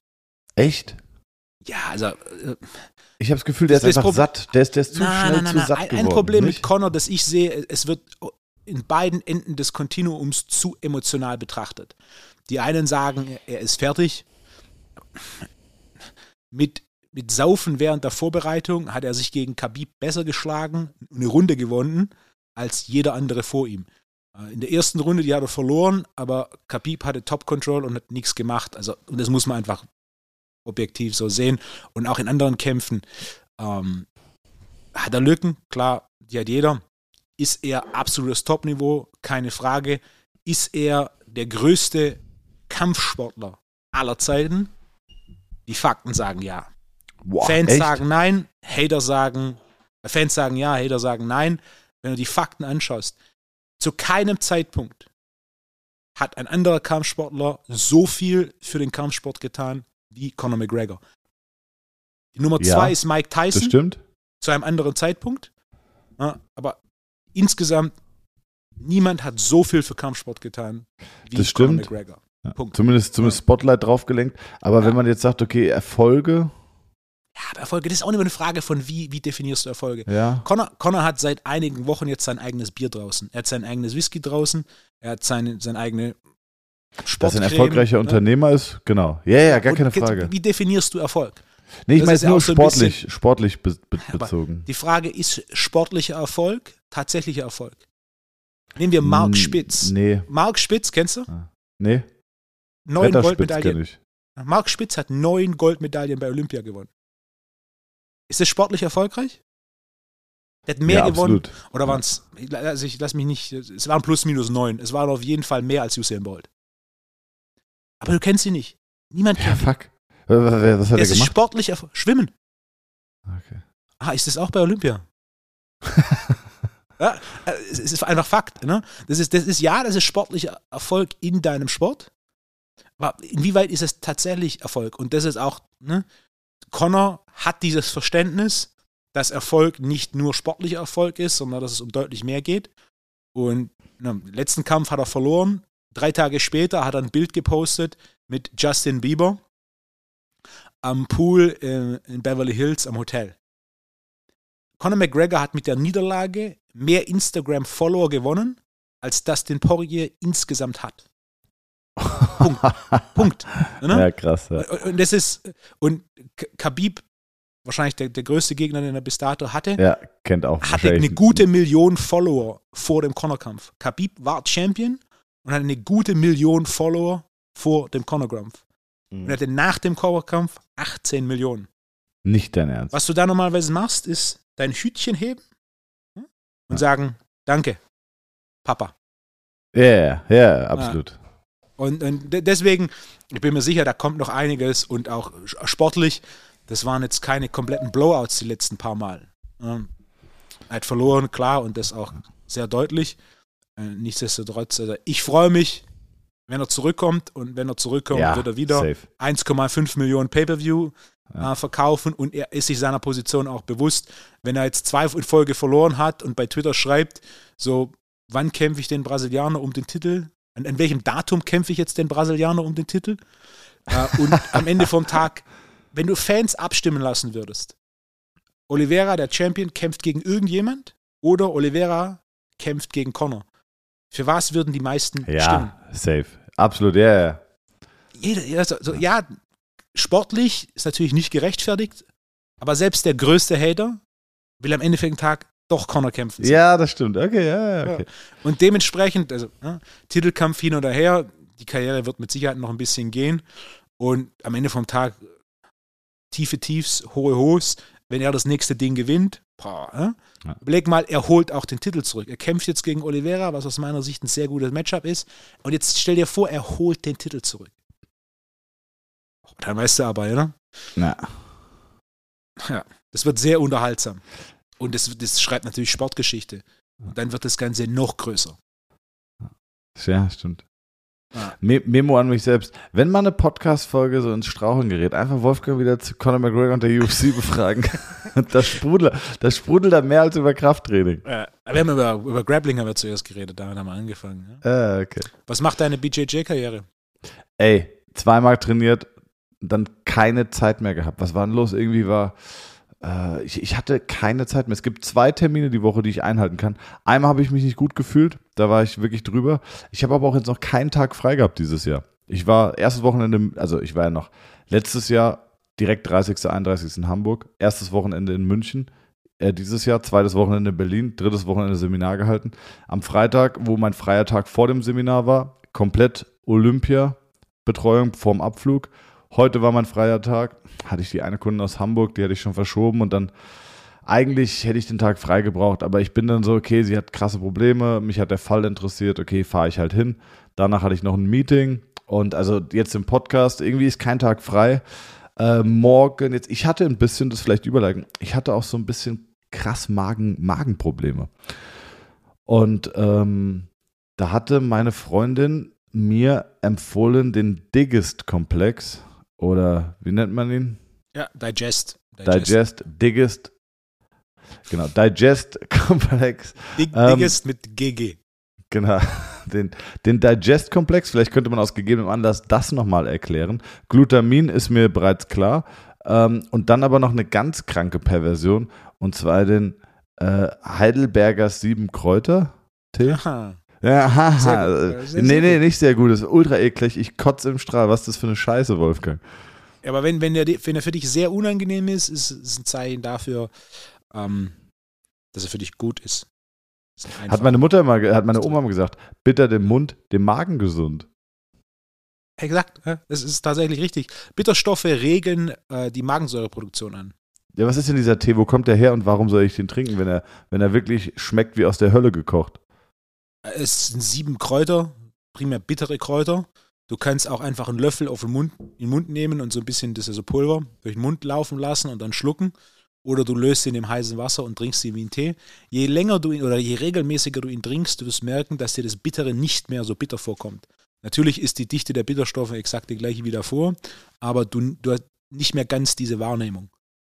Echt? Ja, also, äh, Ich habe das Gefühl, der Das- ist einfach Prob- satt. Der ist, der ist zu nein, schnell nein, nein, zu satt Ein, geworden. ein Problem nicht? mit Conor, das ich sehe, es wird in beiden Enden des Kontinuums zu emotional betrachtet. Die einen sagen, er ist fertig. Mit, mit Saufen während der Vorbereitung hat er sich gegen Khabib besser geschlagen, eine Runde gewonnen, als jeder andere vor ihm. Äh, In der ersten Runde, die hat er verloren, aber Khabib hatte Top-Control und hat nichts gemacht. Also, und das muss man einfach objektiv so sehen. Und auch in anderen Kämpfen ähm, hat er Lücken, klar, die hat jeder. Ist er absolutes Top-Niveau? Keine Frage. Ist er der größte Kampfsportler aller Zeiten? Die Fakten sagen ja. Boah, Fans echt? sagen nein, Hater sagen, Fans sagen ja, Hater sagen nein. Wenn du die Fakten anschaust, zu keinem Zeitpunkt hat ein anderer Kampfsportler so viel für den Kampfsport getan wie Conor McGregor. Die Nummer Ja, zwei ist Mike Das Tyson stimmt. zu einem anderen Zeitpunkt. Ja, aber insgesamt, niemand hat so viel für Kampfsport getan wie Das Conor stimmt. McGregor. Ja. Punkt. Zumindest, zumindest Spotlight draufgelenkt. Aber wenn man jetzt sagt, okay, Erfolge, Ja, Erfolge, das ist auch immer eine Frage von, wie, wie definierst du Erfolge. Ja. Connor, Connor hat seit einigen Wochen jetzt sein eigenes Bier draußen. Er hat sein eigenes Whisky draußen. Er hat seine, sein eigene Dass er ein erfolgreicher ne? Unternehmer ist, genau. Ja, ja, gar Und keine ge- Frage. Wie definierst du Erfolg? Nee, ich meine jetzt nur auch so sportlich, sportlich be be Aber bezogen. Die Frage ist sportlicher Erfolg, tatsächlicher Erfolg. Nehmen wir Mark N- Spitz. Nee, Mark Spitz, kennst du? nee. Neun Goldmedaillen. Mark Spitz hat neun Goldmedaillen bei Olympia gewonnen. Ist das sportlich erfolgreich? Der hat mehr ja, gewonnen. absolut. Oder waren es, also ich lass mich nicht, es waren plus minus neun. Es waren auf jeden Fall mehr als Usain Bolt. Aber du kennst ihn nicht. Niemand Ja, kennt ihn. fuck. Was, was, was hat Er er ist gemacht? sportlich Schwimmen. Okay. Ah, ist das auch bei Olympia? *laughs* ja, es ist einfach Fakt. Ne? Das, ist, das ist ja, das ist sportlicher Erfolg in deinem Sport. Aber inwieweit ist es tatsächlich Erfolg? Und das ist auch, ne? Connor hat dieses Verständnis, dass Erfolg nicht nur sportlicher Erfolg ist, sondern dass es um deutlich mehr geht. Und im letzten Kampf hat er verloren. Drei Tage später hat er ein Bild gepostet mit Justin Bieber am Pool äh, in Beverly Hills am Hotel. Conor McGregor hat mit der Niederlage mehr Instagram-Follower gewonnen, als Dustin Poirier insgesamt hat. Punkt. Punkt. Ne? Ja, krass. Ja. Und- Und das ist, und Khabib, wahrscheinlich der, der größte Gegner, den er bis dato hatte, ja, kennt auch. hatte eine gute Million Follower vor dem Conor-Kampf. Khabib war Champion und hatte eine gute Million Follower vor dem Conor-Kampf. Und Mhm. er hatte nach dem Conor-Kampf 18 Millionen. Nicht dein Ernst. Was du da normalerweise machst, ist dein Hütchen heben hm, und Ja. sagen, danke, Papa. Ja, ja, ja, absolut. Und, und de- deswegen, ich bin mir sicher, da kommt noch einiges und auch sportlich, das waren jetzt keine kompletten Blowouts die letzten paar Mal. Ähm, Er hat verloren, klar, und das auch sehr deutlich. Äh, Nichtsdestotrotz, also ich freue mich, wenn er zurückkommt und wenn er zurückkommt, Ja, wird er wieder safe. 1,5 Millionen Pay-Per-View Ja. äh, verkaufen und er ist sich seiner Position auch bewusst. Wenn er jetzt zwei in Folge verloren hat und bei Twitter schreibt, so, wann kämpfe ich den Brasilianer um den Titel? An, an welchem Datum kämpfe ich jetzt den Brasilianer um den Titel? Äh, und am Ende vom Tag, wenn du Fans abstimmen lassen würdest, Oliveira, der Champion, kämpft gegen irgendjemand oder Oliveira kämpft gegen Connor. Für was würden die meisten stimmen? Ja, safe. Absolut, ja, ja. jeder, jeder so, so, ja, sportlich ist natürlich nicht gerechtfertigt, aber selbst der größte Hater will am Ende vom Tag doch Connor kämpfen. sehen. Ja, das stimmt. Okay, ja, ja, okay. Und dementsprechend, also ja, Titelkampf hin oder her, die Karriere wird mit Sicherheit noch ein bisschen gehen. Und am Ende vom Tag tiefe Tiefs, hohe Hochs. Wenn er das nächste Ding gewinnt, boah, ja? Ja. überleg mal, er holt auch den Titel zurück. Er kämpft jetzt gegen Oliveira, was aus meiner Sicht ein sehr gutes Matchup ist. Und jetzt stell dir vor, er holt den Titel zurück. Dann weißt du aber, oder? Na, Ja, das wird sehr unterhaltsam. Und das, das schreibt natürlich Sportgeschichte. Und dann wird das Ganze noch größer. ja, stimmt. Ja. Me Memo an mich selbst. Wenn mal eine Podcast-Folge so ins Straucheln gerät, einfach Wolfgang wieder zu Conor McGregor und der UFC *laughs* befragen. das sprudelt, das sprudelt da mehr als über Krafttraining. Äh, wir haben über, über Grappling haben wir zuerst geredet, damit haben wir angefangen. Ja? Ah, okay. Was macht deine BJJ-Karriere? Ey, zweimal trainiert, dann keine Zeit mehr gehabt. Was war denn los? Irgendwie war, äh, ich, ich hatte keine Zeit mehr. Es gibt zwei Termine die Woche, die ich einhalten kann. Einmal habe ich mich nicht gut gefühlt, da war ich wirklich drüber. Ich habe aber auch jetzt noch keinen Tag frei gehabt dieses Jahr. Ich war erstes Wochenende, also ich war ja noch letztes Jahr direkt 30., 31. in Hamburg, erstes Wochenende in München. Äh, dieses Jahr, zweites Wochenende in Berlin, drittes Wochenende Seminar gehalten. Am Freitag, wo mein freier Tag vor dem Seminar war, komplett Olympia, Betreuung vorm Abflug. Heute war mein freier Tag. Hatte ich die eine Kundin aus Hamburg, die hatte ich schon verschoben und dann eigentlich hätte ich den Tag frei gebraucht, aber ich bin dann so, okay, sie hat krasse Probleme, mich hat der Fall interessiert, okay, fahre ich halt hin. Danach hatte ich noch ein Meeting und also jetzt im Podcast, irgendwie ist kein Tag frei. Äh, morgen, jetzt, ich hatte ein bisschen, das vielleicht überleiten, ich hatte auch so ein bisschen krass Magen, Magenprobleme. Und ähm, da hatte meine Freundin mir empfohlen den Diggest-Komplex oder wie nennt man ihn? Ja, Digest. Digest, Diggest, genau, Digest-Komplex, *laughs* Dig, ähm, Diggest mit GG. genau, *laughs* den, den Digest-Komplex, vielleicht könnte man aus gegebenem Anlass das nochmal erklären. Glutamin ist mir bereits klar, Ähm, und dann aber noch eine ganz kranke Perversion und zwar den äh, Heidelbergers sieben Kräuter Tee. Aha. Ja, haha. Nee, nee, nicht sehr gut. Das ist ultra eklig. Ich kotze im Strahl. Was ist das für eine Scheiße, Wolfgang? Aber wenn, wenn, der, wenn er für dich sehr unangenehm ist, ist es ein Zeichen dafür, ähm, dass er für dich gut ist. Ist Hat meine Mutter mal, hat meine Oma mal gesagt, bitter dem Mund, dem Magen gesund. Exakt, ja, das ist tatsächlich richtig. Bitterstoffe regeln äh, die Magensäureproduktion an. Ja, was ist denn dieser Tee? Wo kommt der her und warum soll ich den trinken, wenn er, wenn er wirklich schmeckt wie aus der Hölle gekocht? Es sind sieben Kräuter, primär bittere Kräuter. Du kannst auch einfach einen Löffel auf den Mund, in den Mund nehmen und so ein bisschen das ist so Pulver durch den Mund laufen lassen und dann schlucken. Oder du löst ihn im heißen Wasser und trinkst ihn wie einen Tee. Je länger du ihn oder je regelmäßiger du ihn trinkst, du wirst merken, dass dir das Bittere nicht mehr so bitter vorkommt. Natürlich ist die Dichte der Bitterstoffe exakt die gleiche wie davor, aber du, du hast nicht mehr ganz diese Wahrnehmung.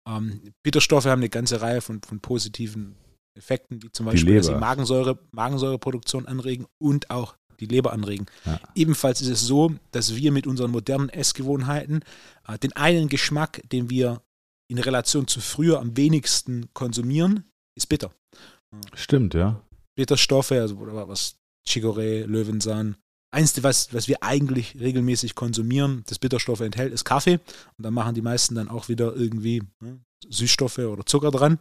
Ähm, Bitterstoffe haben eine ganze Reihe von, von positiven Effekten, wie zum Die Beispiel, dass sie. Magensäure, Magensäureproduktion anregen und auch die Leber anregen. Ja. Ebenfalls ist es so, dass wir mit unseren modernen Essgewohnheiten äh, den einen Geschmack, den wir in Relation zu früher am wenigsten konsumieren, ist bitter. Stimmt, ja. Bitterstoffe, also was Chicorée, Löwenzahn. Eins, was, was wir eigentlich regelmäßig konsumieren, das Bitterstoffe enthält, ist Kaffee. Und da machen die meisten dann auch wieder irgendwie ne, Süßstoffe oder Zucker dran.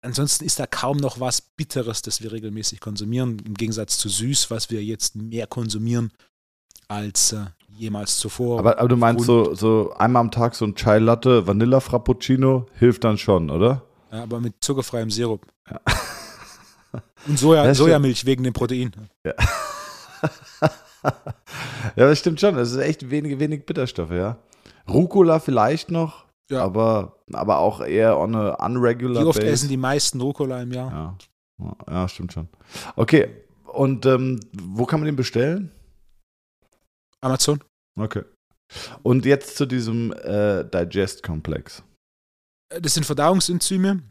Ansonsten ist da kaum noch was Bitteres, das wir regelmäßig konsumieren, im Gegensatz zu süß, was wir jetzt mehr konsumieren als äh, jemals zuvor. Aber, aber du meinst so, so einmal am Tag so ein Chai Latte, Vanilla Frappuccino hilft dann schon, oder? Ja, aber mit zuckerfreiem Sirup. Und Soja, Das. Sojamilch wegen dem Protein. Ja, *laughs* das stimmt schon. Es ist echt wenig, wenig Bitterstoffe, ja. Rucola vielleicht noch, Ja. aber, aber auch eher on a unregular Wie oft base. essen die meisten Rucola im Jahr? Ja. Ja, stimmt schon. Okay, und ähm, wo kann man den bestellen? Amazon? Okay. Und jetzt zu diesem äh, Digest-Komplex. Das sind Verdauungsenzyme.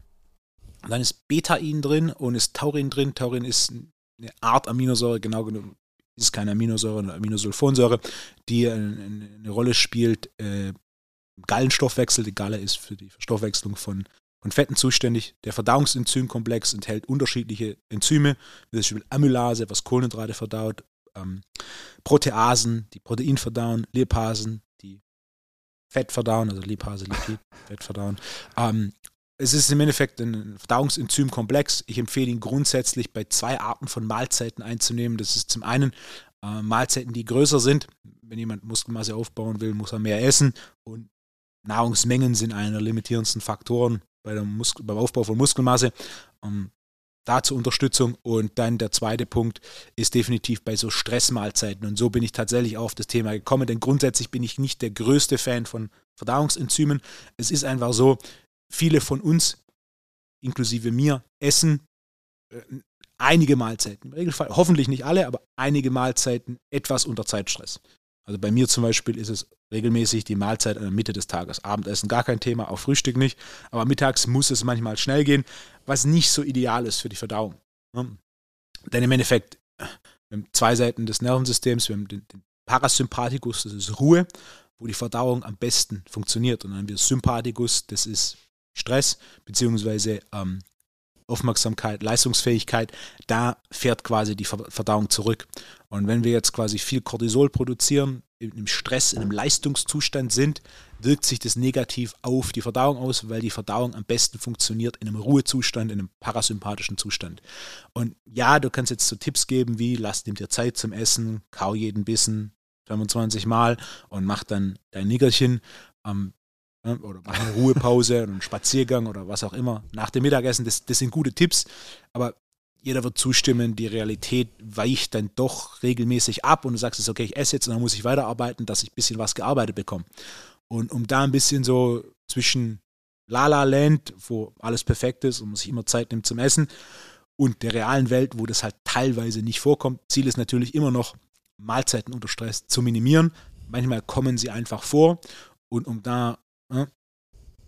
Dann ist Betain drin und ist Taurin drin. Taurin ist eine Art Aminosäure, genau genommen ist keine Aminosäure, eine Aminosulfonsäure, die eine, eine Rolle spielt äh, Gallenstoffwechsel. Die Galle ist für die Verstoffwechslung von, von Fetten zuständig. Der Verdauungsenzymkomplex enthält unterschiedliche Enzyme, wie zum Beispiel Amylase, was Kohlenhydrate verdaut, ähm, Proteasen, die Protein verdauen, Lipasen, die Fett verdauen, also Lipase, Lipid, *laughs* Fett verdauen. Ähm, es ist im Endeffekt ein Verdauungsenzymkomplex. Ich empfehle ihn grundsätzlich bei zwei Arten von Mahlzeiten einzunehmen. Das ist zum einen äh, Mahlzeiten, die größer sind. Wenn jemand Muskelmasse aufbauen will, muss er mehr essen. Und Nahrungsmengen sind einer der limitierendsten Faktoren bei beim Aufbau von Muskelmasse. Ähm, da zur Unterstützung. Und dann der zweite Punkt ist definitiv bei so Stressmahlzeiten. Und so bin ich tatsächlich auf das Thema gekommen, denn grundsätzlich bin ich nicht der größte Fan von Verdauungsenzymen. Es ist einfach so, viele von uns, inklusive mir, essen äh, einige Mahlzeiten. Im Regelfall, hoffentlich nicht alle, aber einige Mahlzeiten etwas unter Zeitstress. Also bei mir zum Beispiel ist es regelmäßig die Mahlzeit in der Mitte des Tages. Abendessen gar kein Thema, auch Frühstück nicht. Aber mittags muss es manchmal schnell gehen, was nicht so ideal ist für die Verdauung. Ne? Denn im Endeffekt, wir haben zwei Seiten des Nervensystems. Wir haben den, Parasympathikus, das ist Ruhe, wo die Verdauung am besten funktioniert. Und dann haben wir Sympathikus, das ist Stress, beziehungsweise ähm, Aufmerksamkeit, Leistungsfähigkeit, da fährt quasi die Ver- Verdauung zurück. Und wenn wir jetzt quasi viel Cortisol produzieren, im im Stress, in einem Leistungszustand sind, wirkt sich das negativ auf die Verdauung aus, weil die Verdauung am besten funktioniert in einem Ruhezustand, in einem parasympathischen Zustand. Und ja, du kannst jetzt so Tipps geben wie, lass nimm dir Zeit zum Essen, kau jeden Bissen 25 Mal und mach dann dein Nickerchen. Ähm, ja, oder mach eine Ruhepause oder einen Spaziergang oder was auch immer nach dem Mittagessen. Das, das sind gute Tipps, aber jeder wird zustimmen, die Realität weicht dann doch regelmäßig ab und du sagst es, okay, ich esse jetzt und dann muss ich weiterarbeiten, dass ich ein bisschen was gearbeitet bekomme. Und um da ein bisschen so zwischen Lala Land, wo alles perfekt ist und man sich immer Zeit nimmt zum Essen, und der realen Welt, wo das halt teilweise nicht vorkommt. Ziel ist natürlich immer noch, Mahlzeiten unter Stress zu minimieren. Manchmal kommen sie einfach vor und um da ja,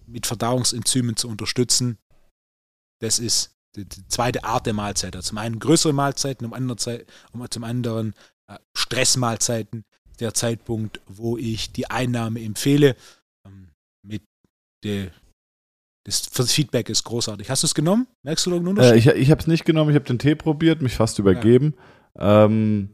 mit Verdauungsenzymen zu unterstützen, das ist die, die zweite Art der Mahlzeit. Also zum einen größere Mahlzeiten, um, andere Zeit, um zum anderen äh, Stressmahlzeiten. Der Zeitpunkt, wo ich die Einnahme empfehle, ähm, mit die, das Feedback ist großartig. Hast du es genommen? Merkst du irgendeinen Äh, Unterschied? ich ich habe es nicht genommen, ich habe den Tee probiert, mich fast übergeben. Ähm,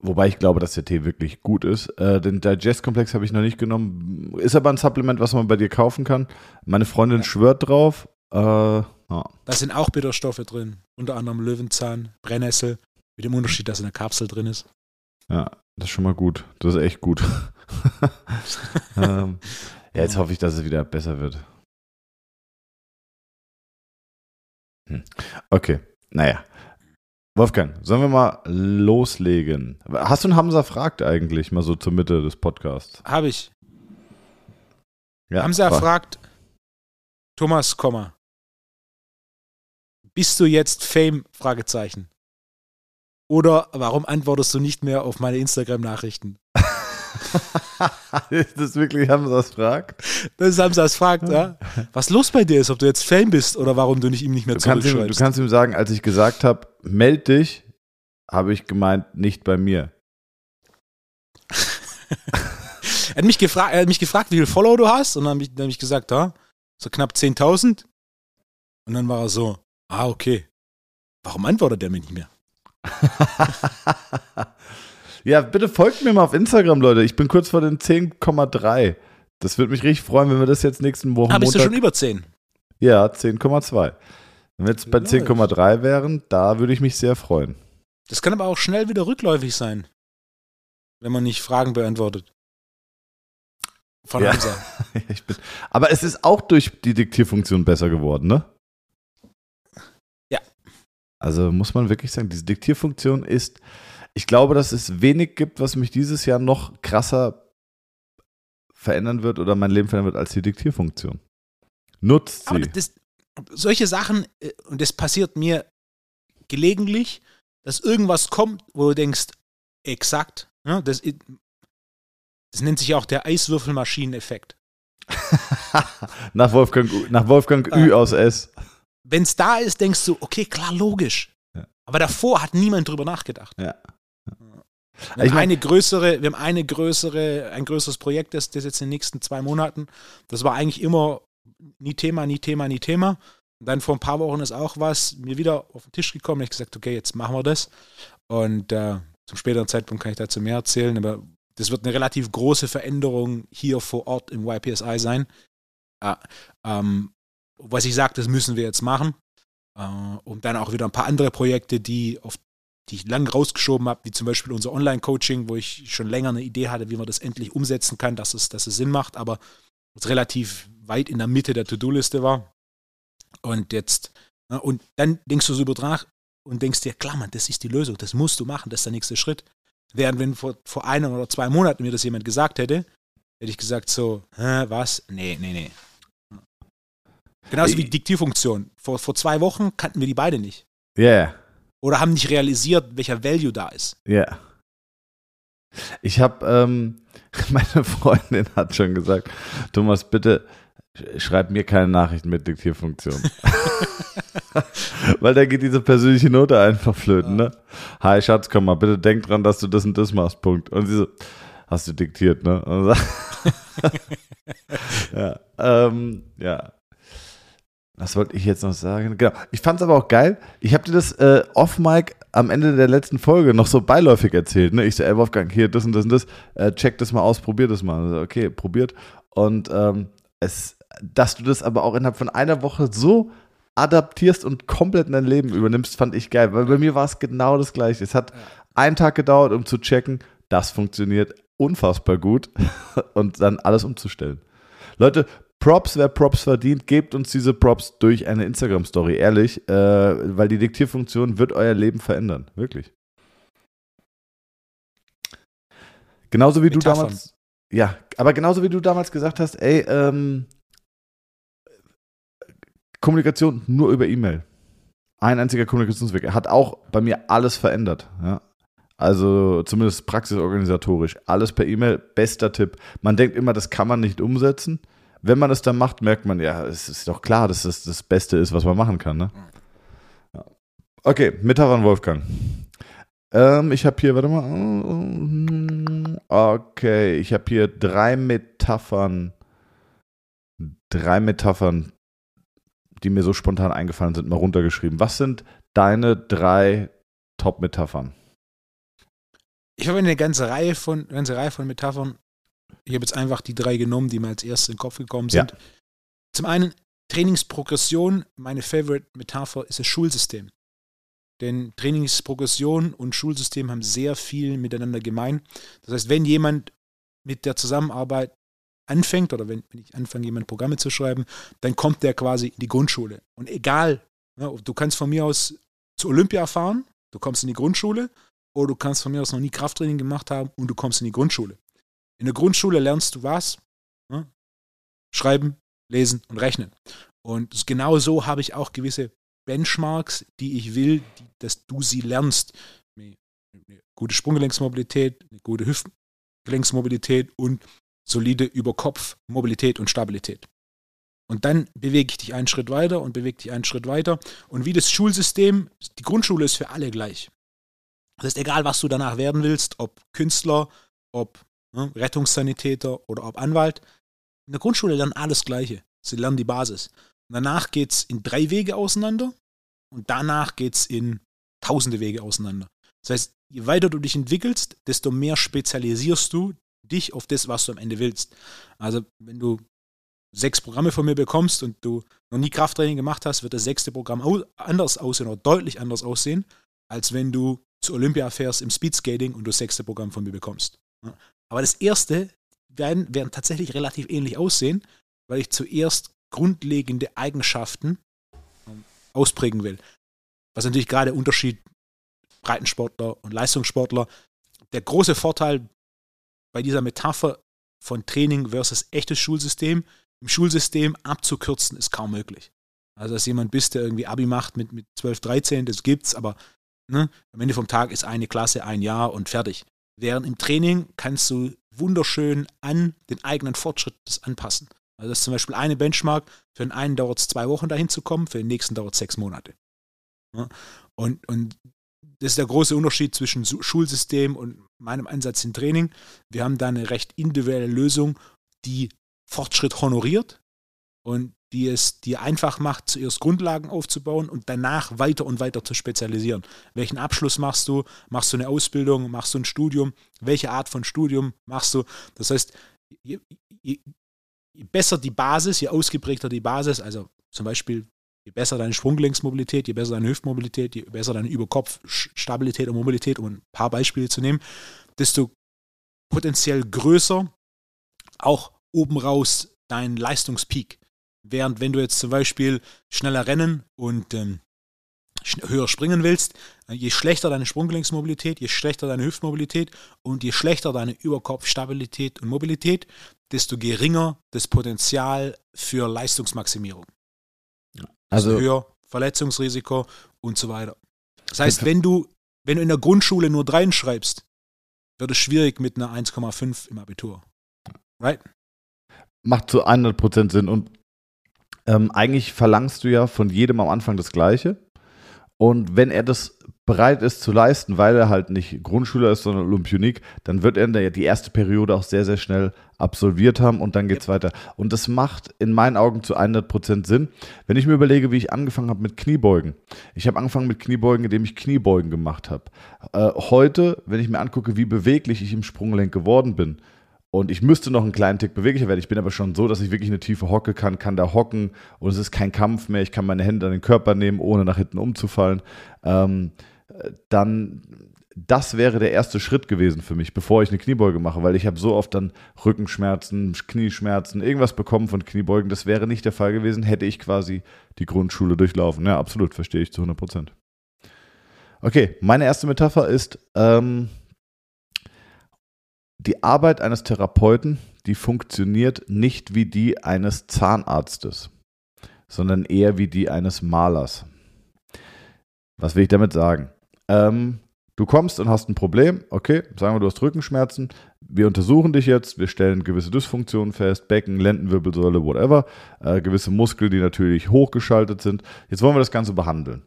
wobei ich glaube, dass der Tee wirklich gut ist. Äh, den Digest-Komplex habe ich noch nicht genommen. Ist aber ein Supplement, was man bei dir kaufen kann. Meine Freundin Ja. schwört drauf. Äh, ja. da sind auch Bitterstoffe drin. Unter anderem Löwenzahn, Brennnessel. Mit dem Unterschied, dass in der Kapsel drin ist. ja, das ist schon mal gut. Das ist echt gut. *laughs* ähm, ja, jetzt hoffe ich, dass es wieder besser wird. Hm. Okay, naja. Wolfgang, sollen wir mal loslegen? Hast du einen Hamza fragt eigentlich mal so zur Mitte des Podcasts? Habe ich. Ja, sie frag. erfragt, Thomas, Komma. Bist du jetzt Fame? Fragezeichen. Oder warum antwortest du nicht mehr auf meine Instagram-Nachrichten? *laughs* ist das wirklich Hamzas fragt? Das ist Hamza fragt, ja. Was los bei dir ist, ob du jetzt Fame bist oder warum du nicht ihm nicht mehr Du kannst, ihm, du zurückschreibst. kannst ihm sagen, als ich gesagt habe, meld dich, habe ich gemeint, nicht bei mir. *laughs* er, hat mich gefragt, er hat mich gefragt, wie viel Follow du hast und dann habe ich, hab ich gesagt, ja, so knapp 10.000. Und dann war er so, ah, okay. Warum antwortet er mir nicht mehr? *laughs* ja, bitte folgt mir mal auf Instagram, Leute. Ich bin kurz vor den 10,3. Das würde mich richtig freuen, wenn wir das jetzt nächsten Wochen Ah, bist du Montag... schon über 10? ja, 10,2. Wenn wir jetzt bei Läuft. 10,3 wären, da würde ich mich sehr freuen. Das kann aber auch schnell wieder rückläufig sein, wenn man nicht Fragen beantwortet. Von Ja. Hamza. *laughs* ich bin, aber es ist auch durch die Diktierfunktion besser geworden, ne? Also muss man wirklich sagen, diese Diktierfunktion ist, ich glaube, dass es wenig gibt, was mich dieses Jahr noch krasser verändern wird oder mein Leben verändern wird als die Diktierfunktion. Nutzt Aber sie. das, solche Sachen, äh, und das passiert mir gelegentlich, dass irgendwas kommt, wo du denkst, exakt, ja, das, das nennt sich auch der Eiswürfelmaschineneffekt. *laughs* nach Wolfgang, nach Wolfgang. Ü aus S. Wenn es da ist, denkst du, okay, klar, logisch. Ja. Aber davor hat niemand drüber nachgedacht. Ja. Wir Ich haben mein- eine größere, wir haben eine größere, ein größeres Projekt, das, das jetzt in den nächsten zwei Monaten. Das war eigentlich immer nie Thema, nie Thema, nie Thema. Und dann vor ein paar Wochen ist auch was mir wieder auf den Tisch gekommen. Ich habe gesagt, okay, jetzt machen wir das. Und äh, zum späteren Zeitpunkt kann ich dazu mehr erzählen. Aber das wird eine relativ große Veränderung hier vor Ort im YPSI sein. Äh, ähm, was ich sage, das müssen wir jetzt machen. Äh, und dann auch wieder ein paar andere Projekte, die auf die ich lange rausgeschoben habe, wie zum Beispiel unser Online-Coaching, wo ich schon länger eine Idee hatte, wie man das endlich umsetzen kann, dass es, dass es Sinn macht, aber relativ weit in der Mitte der To-Do-Liste war. Und jetzt, ne, und dann denkst du so über nach und denkst dir, klar, Mann, das ist die Lösung, das musst du machen, das ist der nächste Schritt. Während wenn vor, vor einem oder zwei Monaten mir das jemand gesagt hätte, hätte ich gesagt so, hä, was? Nee, nee, nee. Genauso wie Diktierfunktion. Vor, vor zwei Wochen kannten wir die beide nicht. Yeah. Oder haben nicht realisiert, welcher Value da ist. Ja. Ich habe, ähm, *laughs* meine Freundin hat schon gesagt, Thomas, bitte sch- schreib mir keine Nachrichten mit Diktierfunktion. *laughs* Weil da geht diese persönliche Note einfach flöten, ne? Hi Schatz, komm mal, bitte denk dran, dass du das und das machst, Punkt. Und sie so, hast du diktiert, ne? *laughs* Ja, ähm, ja. Was wollte ich jetzt noch sagen? Genau. Ich fand es aber auch geil. Ich habe dir das äh, off-Mic am Ende der letzten Folge noch so beiläufig erzählt. Ne? Ich so, ey Wolfgang, hier, das und das und das. Äh, check das mal aus, probier das mal. Also, okay, probiert. Und ähm, es, dass du das aber auch innerhalb von einer Woche so adaptierst und komplett in dein Leben übernimmst, fand ich geil. Weil bei mir war es genau das Gleiche. Es hat einen Tag gedauert, um zu checken, das funktioniert unfassbar gut *laughs* und dann alles umzustellen. Leute, Props, wer Props verdient, gebt uns diese Props durch eine Instagram-Story, ehrlich, äh, weil die Diktierfunktion wird euer Leben verändern, wirklich. Genauso wie du Metaphern. damals, ja, aber genauso wie du damals gesagt hast, ey, ähm, Kommunikation nur über E-Mail. Ein einziger Kommunikationsweg. Hat auch bei mir alles verändert. Ja. Also zumindest praxisorganisatorisch. Alles per E-Mail. Bester Tipp. Man denkt immer, das kann man nicht umsetzen. Wenn man es dann macht, merkt man, ja, es ist doch klar, dass das das Beste ist, was man machen kann. Ne? Ja. Okay, Metaphern Wolfgang. Ähm, ich habe hier, warte mal. Okay, ich habe hier drei Metaphern drei Metaphern, die mir so spontan eingefallen sind, mal runtergeschrieben. Was sind deine drei Top-Metaphern? Ich habe eine ganze Reihe von, ganze Reihe von Metaphern. Ich habe jetzt einfach die drei genommen, die mir als erstes in den Kopf gekommen sind. Ja. Zum einen Trainingsprogression. Meine Favorite-Metapher ist das Schulsystem. Denn Trainingsprogression und Schulsystem haben sehr viel miteinander gemein. Das heißt, wenn jemand mit der Zusammenarbeit anfängt oder wenn, wenn ich anfange, jemand Programme zu schreiben, dann kommt der quasi in die Grundschule. Und egal, ja, du kannst von mir aus zu Olympia fahren, du kommst in die Grundschule, oder du kannst von mir aus noch nie Krafttraining gemacht haben und du kommst in die Grundschule. In der Grundschule lernst du was? Ja? Schreiben, lesen und rechnen. Und genau so habe ich auch gewisse Benchmarks, die ich will, die, dass du sie lernst. Eine gute Sprunggelenksmobilität, eine gute Hüftgelenksmobilität und solide Überkopfmobilität und Stabilität. Und dann bewege ich dich einen Schritt weiter und bewege dich einen Schritt weiter. Und wie das Schulsystem, die Grundschule ist für alle gleich. Das heißt, egal was du danach werden willst, ob Künstler, ob ne, Rettungssanitäter oder ob Anwalt, in der Grundschule lernen alles Gleiche. Sie lernen die Basis. Und danach geht es in drei Wege auseinander und danach geht es in tausende Wege auseinander. Das heißt, je weiter du dich entwickelst, desto mehr spezialisierst du dich auf das, was du am Ende willst. Also, wenn du sechs Programme von mir bekommst und du noch nie Krafttraining gemacht hast, wird das sechste Programm anders aussehen oder deutlich anders aussehen, als wenn du zu Olympia fährst im Speedskating und du das sechste Programm von mir bekommst. Aber das erste werden, werden tatsächlich relativ ähnlich aussehen, weil ich zuerst grundlegende Eigenschaften ähm, ausprägen will. Was natürlich gerade Unterschied Breitensportler und Leistungssportler. Der große Vorteil bei dieser Metapher von Training versus echtes Schulsystem, im Schulsystem abzukürzen, ist kaum möglich. Also, dass jemand bist, der irgendwie Abi macht mit, mit 12, 13, das gibt's, aber ne, am Ende vom Tag ist eine Klasse ein Jahr und fertig. Während im Training kannst du wunderschön an den eigenen Fortschritt das anpassen. Also das ist zum Beispiel eine Benchmark. Für den einen dauert es zwei Wochen dahin zu kommen, für den nächsten dauert es sechs Monate. Und, und das ist der große Unterschied zwischen Schulsystem und meinem Ansatz im Training. Wir haben da eine recht individuelle Lösung, die Fortschritt honoriert und die es dir einfach macht, zuerst Grundlagen aufzubauen und danach weiter und weiter zu spezialisieren. Welchen Abschluss machst du? Machst du eine Ausbildung? Machst du ein Studium? Welche Art von Studium machst du? Das heißt, je, je, je besser die Basis, je ausgeprägter die Basis, also zum Beispiel je besser deine Sprunggelenksmobilität, je besser deine Hüftmobilität, je besser deine Überkopfstabilität und Mobilität, um ein paar Beispiele zu nehmen, desto potenziell größer auch oben raus dein Leistungspeak. Während wenn du jetzt zum Beispiel schneller rennen und ähm, höher springen willst, äh, je schlechter deine Sprunggelenksmobilität, je schlechter deine Hüftmobilität und je schlechter deine Überkopfstabilität und Mobilität, desto geringer das Potenzial für Leistungsmaximierung. Also desto höher Verletzungsrisiko und so weiter. Das heißt, wenn du, wenn du in der Grundschule nur dreien schreibst, wird es schwierig mit einer 1,5 im Abitur. Right? Macht zu 100% Sinn. Und ähm, eigentlich verlangst du ja von jedem am Anfang das Gleiche. Und wenn er das bereit ist zu leisten, weil er halt nicht Grundschüler ist, sondern Olympionik, dann wird er die erste Periode auch sehr, sehr schnell absolviert haben und dann geht es ja. weiter. Und das macht in meinen Augen zu 100% Sinn. Wenn ich mir überlege, wie ich angefangen habe mit Kniebeugen. Ich habe angefangen mit Kniebeugen, indem ich Kniebeugen gemacht habe. Äh, heute, wenn ich mir angucke, wie beweglich ich im Sprunggelenk geworden bin, und ich müsste noch einen kleinen Tick beweglicher werden. Ich bin aber schon so, dass ich wirklich eine tiefe Hocke kann, kann da hocken und es ist kein Kampf mehr. Ich kann meine Hände an den Körper nehmen, ohne nach hinten umzufallen. Ähm, dann, das wäre der erste Schritt gewesen für mich, bevor ich eine Kniebeuge mache, weil ich habe so oft dann Rückenschmerzen, Knieschmerzen, irgendwas bekommen von Kniebeugen. Das wäre nicht der Fall gewesen, hätte ich quasi die Grundschule durchlaufen. Ja, absolut, verstehe ich zu 100 Prozent. Okay, meine erste Metapher ist, ähm, die Arbeit eines Therapeuten, die funktioniert nicht wie die eines Zahnarztes, sondern eher wie die eines Malers. Was will ich damit sagen? Ähm, du kommst und hast ein Problem, okay, sagen wir, du hast Rückenschmerzen, wir untersuchen dich jetzt, wir stellen gewisse Dysfunktionen fest, Becken, Lendenwirbelsäule, whatever, äh, gewisse Muskeln, die natürlich hochgeschaltet sind. Jetzt wollen wir das Ganze behandeln.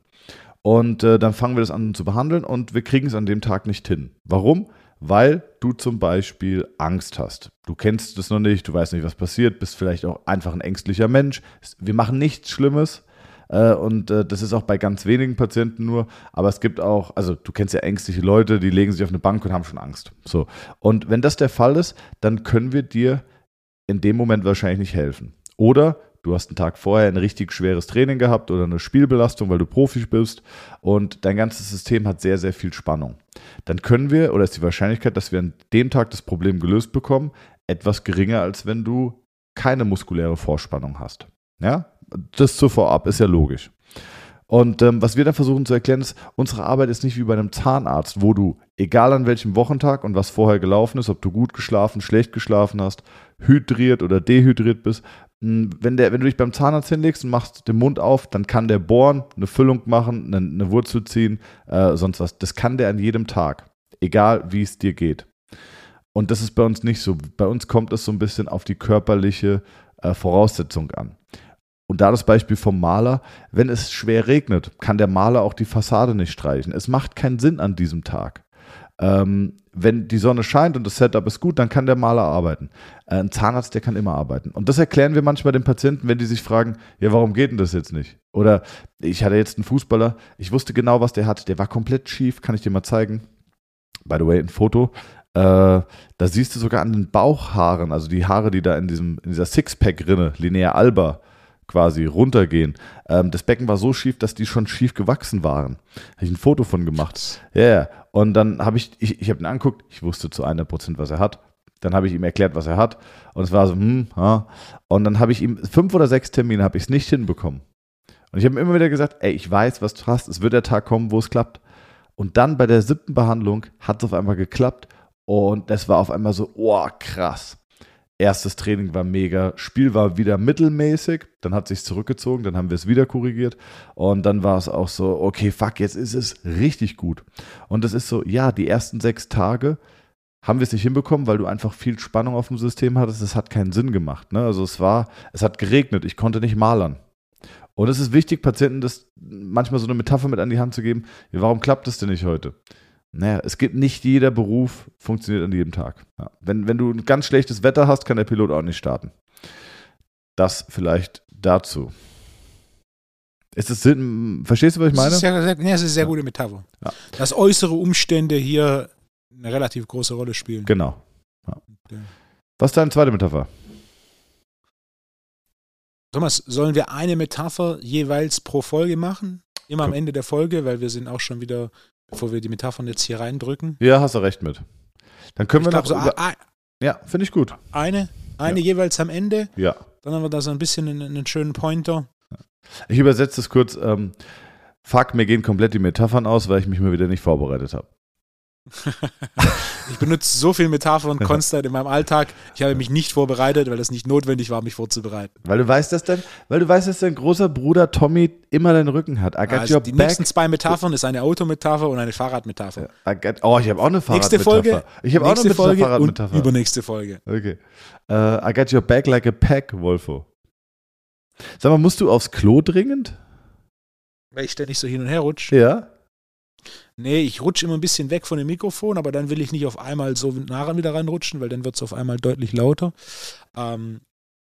Und äh, dann fangen wir das an zu behandeln und wir kriegen es an dem Tag nicht hin. Warum? Weil du zum Beispiel Angst hast. Du kennst es noch nicht, du weißt nicht, was passiert, bist vielleicht auch einfach ein ängstlicher Mensch. Wir machen nichts Schlimmes. Äh, und äh, das ist auch bei ganz wenigen Patienten nur. Aber es gibt auch, also du kennst ja ängstliche Leute, die legen sich auf eine Bank und haben schon Angst. So. Und wenn das der Fall ist, dann können wir dir in dem Moment wahrscheinlich nicht helfen. Oder du hast einen Tag vorher ein richtig schweres Training gehabt oder eine Spielbelastung, weil du Profi bist und dein ganzes System hat sehr, sehr viel Spannung. Dann können wir, oder ist die Wahrscheinlichkeit, dass wir an dem Tag das Problem gelöst bekommen, etwas geringer, als wenn du keine muskuläre Vorspannung hast. Ja, das zu vorab ist ja logisch. Und ähm, was wir dann versuchen zu erklären ist, unsere Arbeit ist nicht wie bei einem Zahnarzt, wo du, egal an welchem Wochentag und was vorher gelaufen ist, ob du gut geschlafen, schlecht geschlafen hast, hydriert oder dehydriert bist, wenn, der, wenn du dich beim Zahnarzt hinlegst und machst den Mund auf, dann kann der bohren, eine Füllung machen, eine, eine Wurzel ziehen, äh, sonst was. Das kann der an jedem Tag, egal wie es dir geht. Und das ist bei uns nicht so. Bei uns kommt es so ein bisschen auf die körperliche äh, Voraussetzung an. Und da das Beispiel vom Maler, wenn es schwer regnet, kann der Maler auch die Fassade nicht streichen. Es macht keinen Sinn an diesem Tag. Ähm, wenn die Sonne scheint und das Setup ist gut, dann kann der Maler arbeiten. Äh, ein Zahnarzt, der kann immer arbeiten. Und das erklären wir manchmal den Patienten, wenn die sich fragen, ja, warum geht denn das jetzt nicht? Oder ich hatte jetzt einen Fußballer, ich wusste genau, was der hat. Der war komplett schief, kann ich dir mal zeigen. By the way, ein Foto. Äh, da siehst du sogar an den Bauchhaaren, also die Haare, die da in, diesem, in dieser Sixpack-Rinne, linear alba, quasi runtergehen. Ähm, das Becken war so schief, dass die schon schief gewachsen waren. Habe ich ein Foto von gemacht. Ja, yeah. und dann habe ich, ich, ich habe ihn angeguckt, ich wusste zu 100% was er hat. Dann habe ich ihm erklärt, was er hat. Und es war so, hm, ja. Und dann habe ich ihm fünf oder sechs Termine habe ich es nicht hinbekommen. Und ich habe ihm immer wieder gesagt, ey, ich weiß, was du hast. Es wird der Tag kommen, wo es klappt. Und dann bei der siebten Behandlung hat es auf einmal geklappt. Und das war auf einmal so, oh, krass. Erstes Training war mega, Spiel war wieder mittelmäßig, dann hat sich zurückgezogen, dann haben wir es wieder korrigiert und dann war es auch so, okay, fuck, jetzt ist es richtig gut. Und es ist so, ja, die ersten sechs Tage haben wir es nicht hinbekommen, weil du einfach viel Spannung auf dem System hattest. Es hat keinen Sinn gemacht. Ne? Also es war, es hat geregnet, ich konnte nicht malern. Und es ist wichtig, Patienten das manchmal so eine Metapher mit an die Hand zu geben. Warum klappt es denn nicht heute? Naja, es gibt nicht jeder Beruf funktioniert an jedem Tag. Ja. Wenn, wenn du ein ganz schlechtes Wetter hast, kann der Pilot auch nicht starten. Das vielleicht dazu. Ist das Sinn, verstehst du, was ich meine? Das ist, sehr, sehr, nee, das ist eine sehr gute Metapher. Ja. Dass äußere Umstände hier eine relativ große Rolle spielen. Genau. Ja. Okay. Was ist deine zweite Metapher? Thomas, sollen wir eine Metapher jeweils pro Folge machen? Immer am Ende der Folge, weil wir sind auch schon wieder bevor wir die Metaphern jetzt hier reindrücken. Ja, hast du recht mit. Dann können ich wir noch so über, ein, Ja, finde ich gut. Eine, eine ja. jeweils am Ende. Ja. Dann haben wir da so ein bisschen einen, einen schönen Pointer. Ich übersetze es kurz. Ähm, fuck, mir gehen komplett die Metaphern aus, weil ich mich mal wieder nicht vorbereitet habe. Ich benutze so viel Metaphern *laughs* konstant in meinem Alltag. Ich habe mich nicht vorbereitet, weil es nicht notwendig war, mich vorzubereiten. Weil du weißt, dass dein, weil du weißt, dass dein großer Bruder Tommy immer deinen Rücken hat. Also die back. nächsten zwei Metaphern ist eine Autometapher und eine Fahrradmetapher. Got, oh, ich habe auch eine Fahrradmetapher. Nächste Folge. Ich habe auch eine Folge Fahrradmetapher. Und übernächste Folge. Okay. Uh, I got your back like a pack, Wolfo. Sag mal, musst du aufs Klo dringend? Weil ich ständig so hin und her rutsche. Ja. Nee, ich rutsche immer ein bisschen weg von dem Mikrofon, aber dann will ich nicht auf einmal so nah wieder reinrutschen, weil dann wird es auf einmal deutlich lauter. Ähm,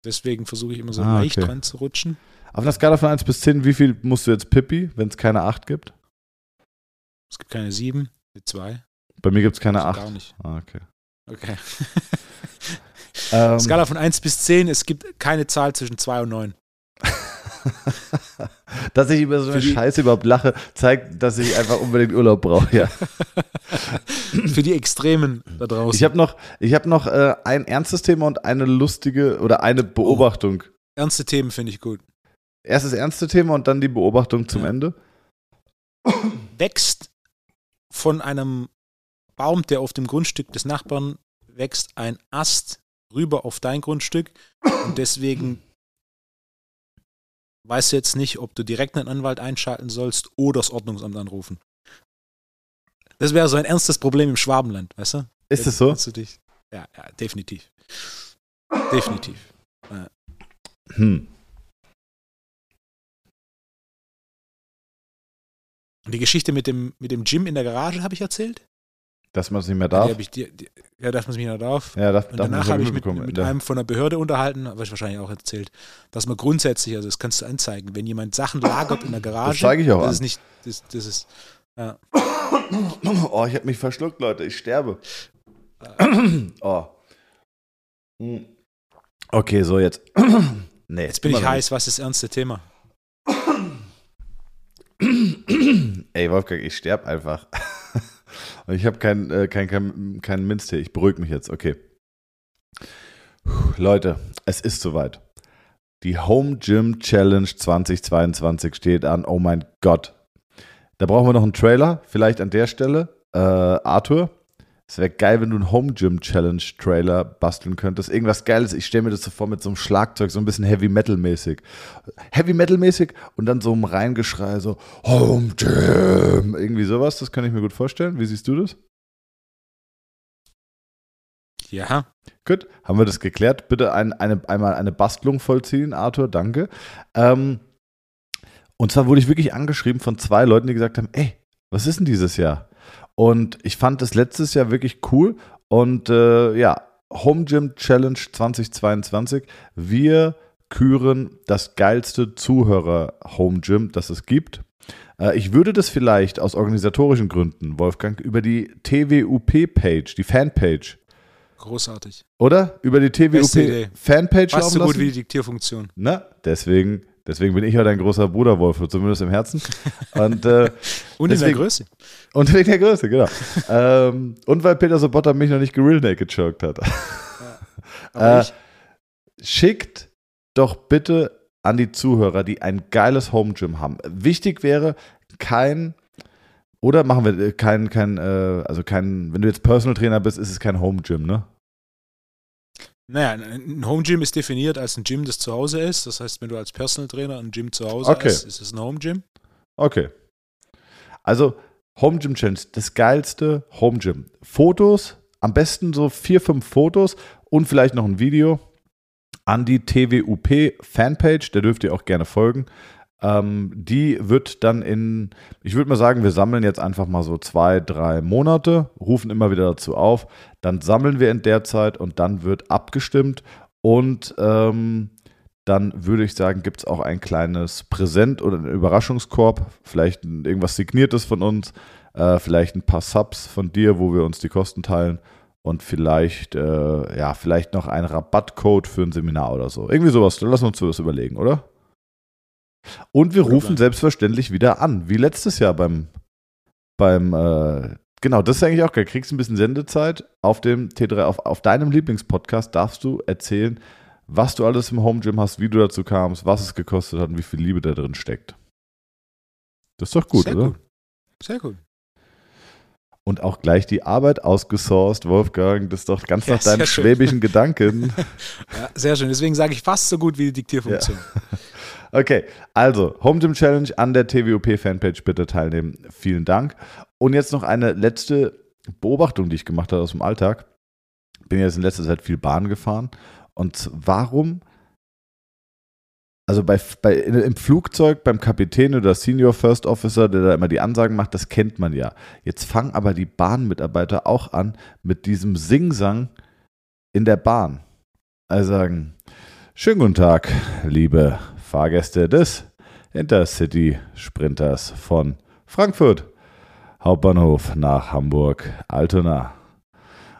deswegen versuche ich immer so ah, leicht okay. dran zu rutschen. Auf einer Skala von 1 bis 10, wie viel musst du jetzt Pippi, wenn es keine 8 gibt? Es gibt keine 7, eine 2. Bei mir gibt es keine 8. Gar nicht. Ah, okay. Okay. *laughs* ähm, Skala von 1 bis 10, es gibt keine Zahl zwischen 2 und 9. *laughs* *laughs* dass ich über so eine Scheiße überhaupt lache, zeigt, dass ich einfach unbedingt Urlaub brauche, ja. *laughs* Für die Extremen da draußen. Ich habe noch, ich hab noch äh, ein ernstes Thema und eine lustige oder eine Beobachtung. Oh, ernste Themen finde ich gut. Erst das ernste Thema und dann die Beobachtung zum ja. Ende. Wächst von einem Baum, der auf dem Grundstück des Nachbarn wächst, ein Ast rüber auf dein Grundstück und deswegen weißt du jetzt nicht, ob du direkt einen Anwalt einschalten sollst oder das Ordnungsamt anrufen. Das wäre so ein ernstes Problem im Schwabenland, weißt du? Ist das so? Dich, ja, ja, definitiv. Definitiv. Ja. Hm. Die Geschichte mit dem, mit dem Gym in der Garage habe ich erzählt? Dass man es nicht mehr Die darf. ich dir, die, ja, dass man es nicht mehr darf. ja, darf, Und darf danach habe ich mit, mit Da- einem von der Behörde unterhalten, was ich wahrscheinlich auch erzählt, dass man grundsätzlich, also das kannst du anzeigen, wenn jemand Sachen lagert in der Garage, Das zeige ich auch das an. ist nicht, das, das ist, ja. *coughs* Oh, ich habe mich verschluckt, Leute. Ich sterbe. *coughs* oh. Hm. Okay, so jetzt. *coughs* nee, Jetzt bin ich heiß, was ist das ernste Thema? Ey, Wolfgang, ich sterbe einfach. Und ich habe keinen äh, kein, kein, kein Minztee. Ich beruhige mich jetzt. Okay. Leute, es ist soweit. Die Home Gym Challenge 2022 steht an. Oh mein Gott. Da brauchen wir noch einen Trailer. Vielleicht an der Stelle. Äh, Arthur, es wäre geil, wenn du einen Home Gym Challenge Trailer basteln könntest. Irgendwas Geiles. Ich stelle mir das so vor mit so einem Schlagzeug, so ein bisschen Heavy Metal mäßig. Heavy Metal mäßig und dann so ein Reingeschrei, so Home Gym. Irgendwie sowas. Das kann ich mir gut vorstellen. Wie siehst du das? Ja, Gut, haben wir das geklärt. Bitte ein, eine, einmal eine Bastelung vollziehen, Arthur, danke. Ähm, und zwar wurde ich wirklich angeschrieben von zwei Leuten, die gesagt haben, ey, was ist denn dieses Jahr? Und ich fand das letztes Jahr wirklich cool. Und äh, ja, Home Gym Challenge 2022. Wir küren das geilste Zuhörer-Home Gym, das es gibt. Äh, Ich würde das vielleicht aus organisatorischen Gründen, Wolfgang, über die TWUP-Page, die Fanpage, großartig. oder? Über die. TWUP-Fanpage laufen so gut lassen? wie die Diktierfunktion. Na, deswegen, deswegen bin ich ja dein großer Bruder, Wolf, zumindest im Herzen. Und, äh, *laughs* Und in der Deswegen- Größe. und wegen der Größe, genau. *laughs* ähm, und weil Peter Sobotta mich noch nicht gereal naked choked hat. Aber *laughs* Äh, Schickt doch bitte an die Zuhörer, die ein geiles Home Gym haben. Wichtig wäre kein oder machen wir äh, kein kein äh, also kein wenn du jetzt Personal Trainer bist, ist es kein Home Gym, ne? Naja, ein Home Gym ist definiert als ein Gym, das zu Hause ist. Das heißt, wenn du als Personal Trainer ein Gym zu Hause Okay. hast, ist es ein Home Gym. Okay. Also Home Gym Challenge, das geilste Home Gym. Fotos, am besten so vier, fünf Fotos und vielleicht noch ein Video an die TWUP Fanpage, der dürft ihr auch gerne folgen. Ähm, die wird dann in, ich würde mal sagen, wir sammeln jetzt einfach mal so zwei, drei Monate, rufen immer wieder dazu auf, dann sammeln wir in der Zeit und dann wird abgestimmt und ähm, dann würde ich sagen, gibt es auch ein kleines Präsent oder einen Überraschungskorb, vielleicht irgendwas Signiertes von uns, äh, vielleicht ein paar Subs von dir, wo wir uns die Kosten teilen und vielleicht, äh, ja, vielleicht noch ein Rabattcode für ein Seminar oder so. Irgendwie sowas, lass uns das überlegen, oder? Und wir rufen selbstverständlich wieder an, wie letztes Jahr beim, beim äh, genau, das ist eigentlich auch geil. Kriegst ein bisschen Sendezeit auf dem T3, auf, auf deinem Lieblingspodcast darfst du erzählen, was du alles im Home Gym hast, wie du dazu kamst, was es gekostet hat und wie viel Liebe da drin steckt. Das ist doch gut, Sehr oder? gut. Sehr gut. Und auch gleich die Arbeit ausgesourced, Wolfgang. Das ist doch ganz Ja, nach deinen sehr schön. schwäbischen *laughs* Gedanken. Ja, sehr schön. Deswegen sage ich fast so gut wie die Diktierfunktion. *laughs* Okay, also Home Gym Challenge an der TWOP Fanpage bitte teilnehmen. Vielen Dank. Und jetzt noch eine letzte Beobachtung, die ich gemacht habe aus dem Alltag. Bin jetzt in letzter Zeit viel Bahn gefahren. Und warum, also bei, bei, im Flugzeug beim Kapitän oder Senior First Officer, der da immer die Ansagen macht, das kennt man ja. Jetzt fangen aber die Bahnmitarbeiter auch an mit diesem Singsang in der Bahn. Also sagen, schönen guten Tag, liebe Fahrgäste des Intercity Sprinters von Frankfurt Hauptbahnhof nach Hamburg Altona.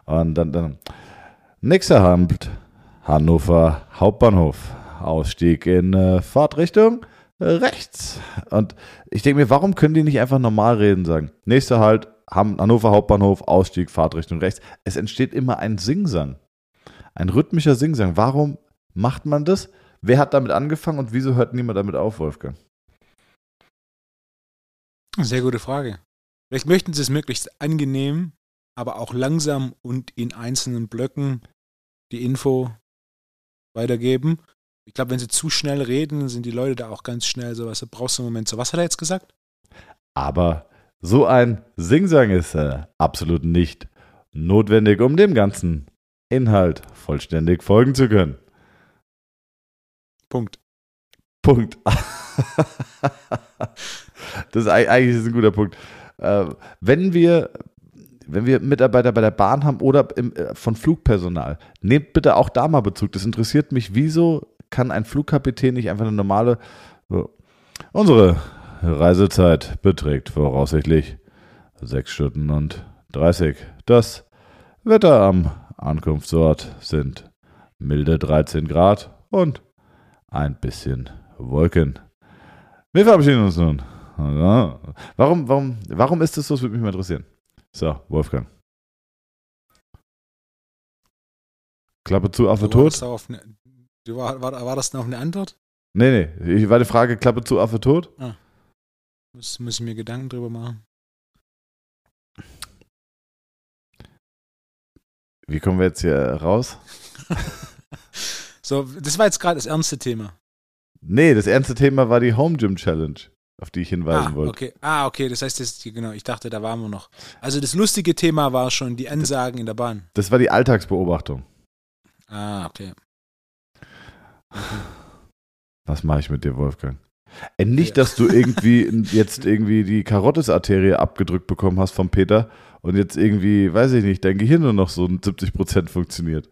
Und dann, dann nächster Halt Hannover Hauptbahnhof. Ausstieg in äh, Fahrtrichtung äh, rechts. Und ich denke mir, warum können die nicht einfach normal reden sagen? Nächster Halt Hannover Hauptbahnhof, Ausstieg, Fahrtrichtung rechts. Es entsteht immer ein Singsang. Ein rhythmischer Singsang. Warum macht man das? Wer hat damit angefangen und wieso hört niemand damit auf, Wolfgang? Sehr gute Frage. Vielleicht möchten sie es möglichst angenehm, aber auch langsam und in einzelnen Blöcken die Info weitergeben. Ich glaube, wenn sie zu schnell reden, sind die Leute da auch ganz schnell so, was brauchst du einen Moment so. Was hat er jetzt gesagt? Aber so ein Singsang ist äh, absolut nicht notwendig, um dem ganzen Inhalt vollständig folgen zu können. Punkt. Punkt. *laughs* das ist eig- eigentlich ein guter Punkt. Äh, wenn wir, wenn wir Mitarbeiter bei der Bahn haben oder im, äh, von Flugpersonal, nehmt bitte auch da mal Bezug. Das interessiert mich. Wieso kann ein Flugkapitän nicht einfach eine normale. Unsere Reisezeit beträgt voraussichtlich 6 Stunden und 30. Das Wetter am Ankunftsort sind milde 13 Grad und ein bisschen Wolken. Wir verabschieden uns nun. Warum, warum, warum ist das so? Das würde mich mal interessieren. So, Wolfgang. Klappe zu, Affe tot? du war, war, war das noch eine Antwort? Nee, nee. Ich war die Frage, Klappe zu, Affe tot? Muss, muss ich mir Gedanken drüber machen. Wie kommen wir jetzt hier raus? *laughs* So, das war jetzt gerade das ernste Thema. Nee, das ernste Thema war die Home Gym Challenge, auf die ich hinweisen Ah, wollte. okay. Ah, okay, das heißt, das, genau, ich dachte, da waren wir noch. Also das lustige Thema war schon die Ansagen in der Bahn. Das war die Alltagsbeobachtung. Ah, okay. Was mache ich mit dir, Wolfgang? Ey, nicht, dass du irgendwie *laughs* jetzt irgendwie die Karottisarterie abgedrückt bekommen hast vom Peter und jetzt irgendwie, weiß ich nicht, dein Gehirn nur noch so 70% funktioniert.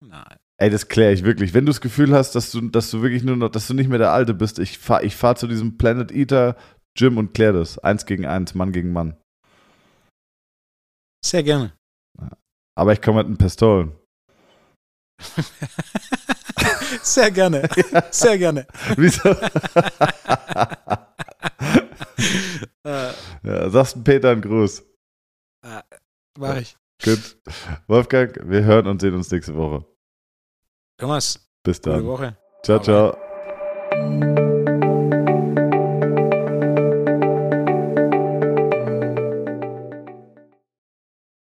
Nein. Ey, das kläre ich wirklich. Wenn du das Gefühl hast, dass du, dass du wirklich nur noch, dass du nicht mehr der Alte bist, ich fahre ich fahr zu diesem Planet Eater Gym und klär das. Eins gegen eins, Mann gegen Mann. Sehr gerne. Aber ich komme mit den Pistolen. *laughs* Sehr gerne. Sehr gerne. *laughs* Wieso? *laughs* Äh, ja, sagst du Peter einen Gruß. mach ich. Gut. Wolfgang, wir hören und sehen uns nächste Woche. Thomas, Bis gute dann. Woche. Ciao, rein. ciao.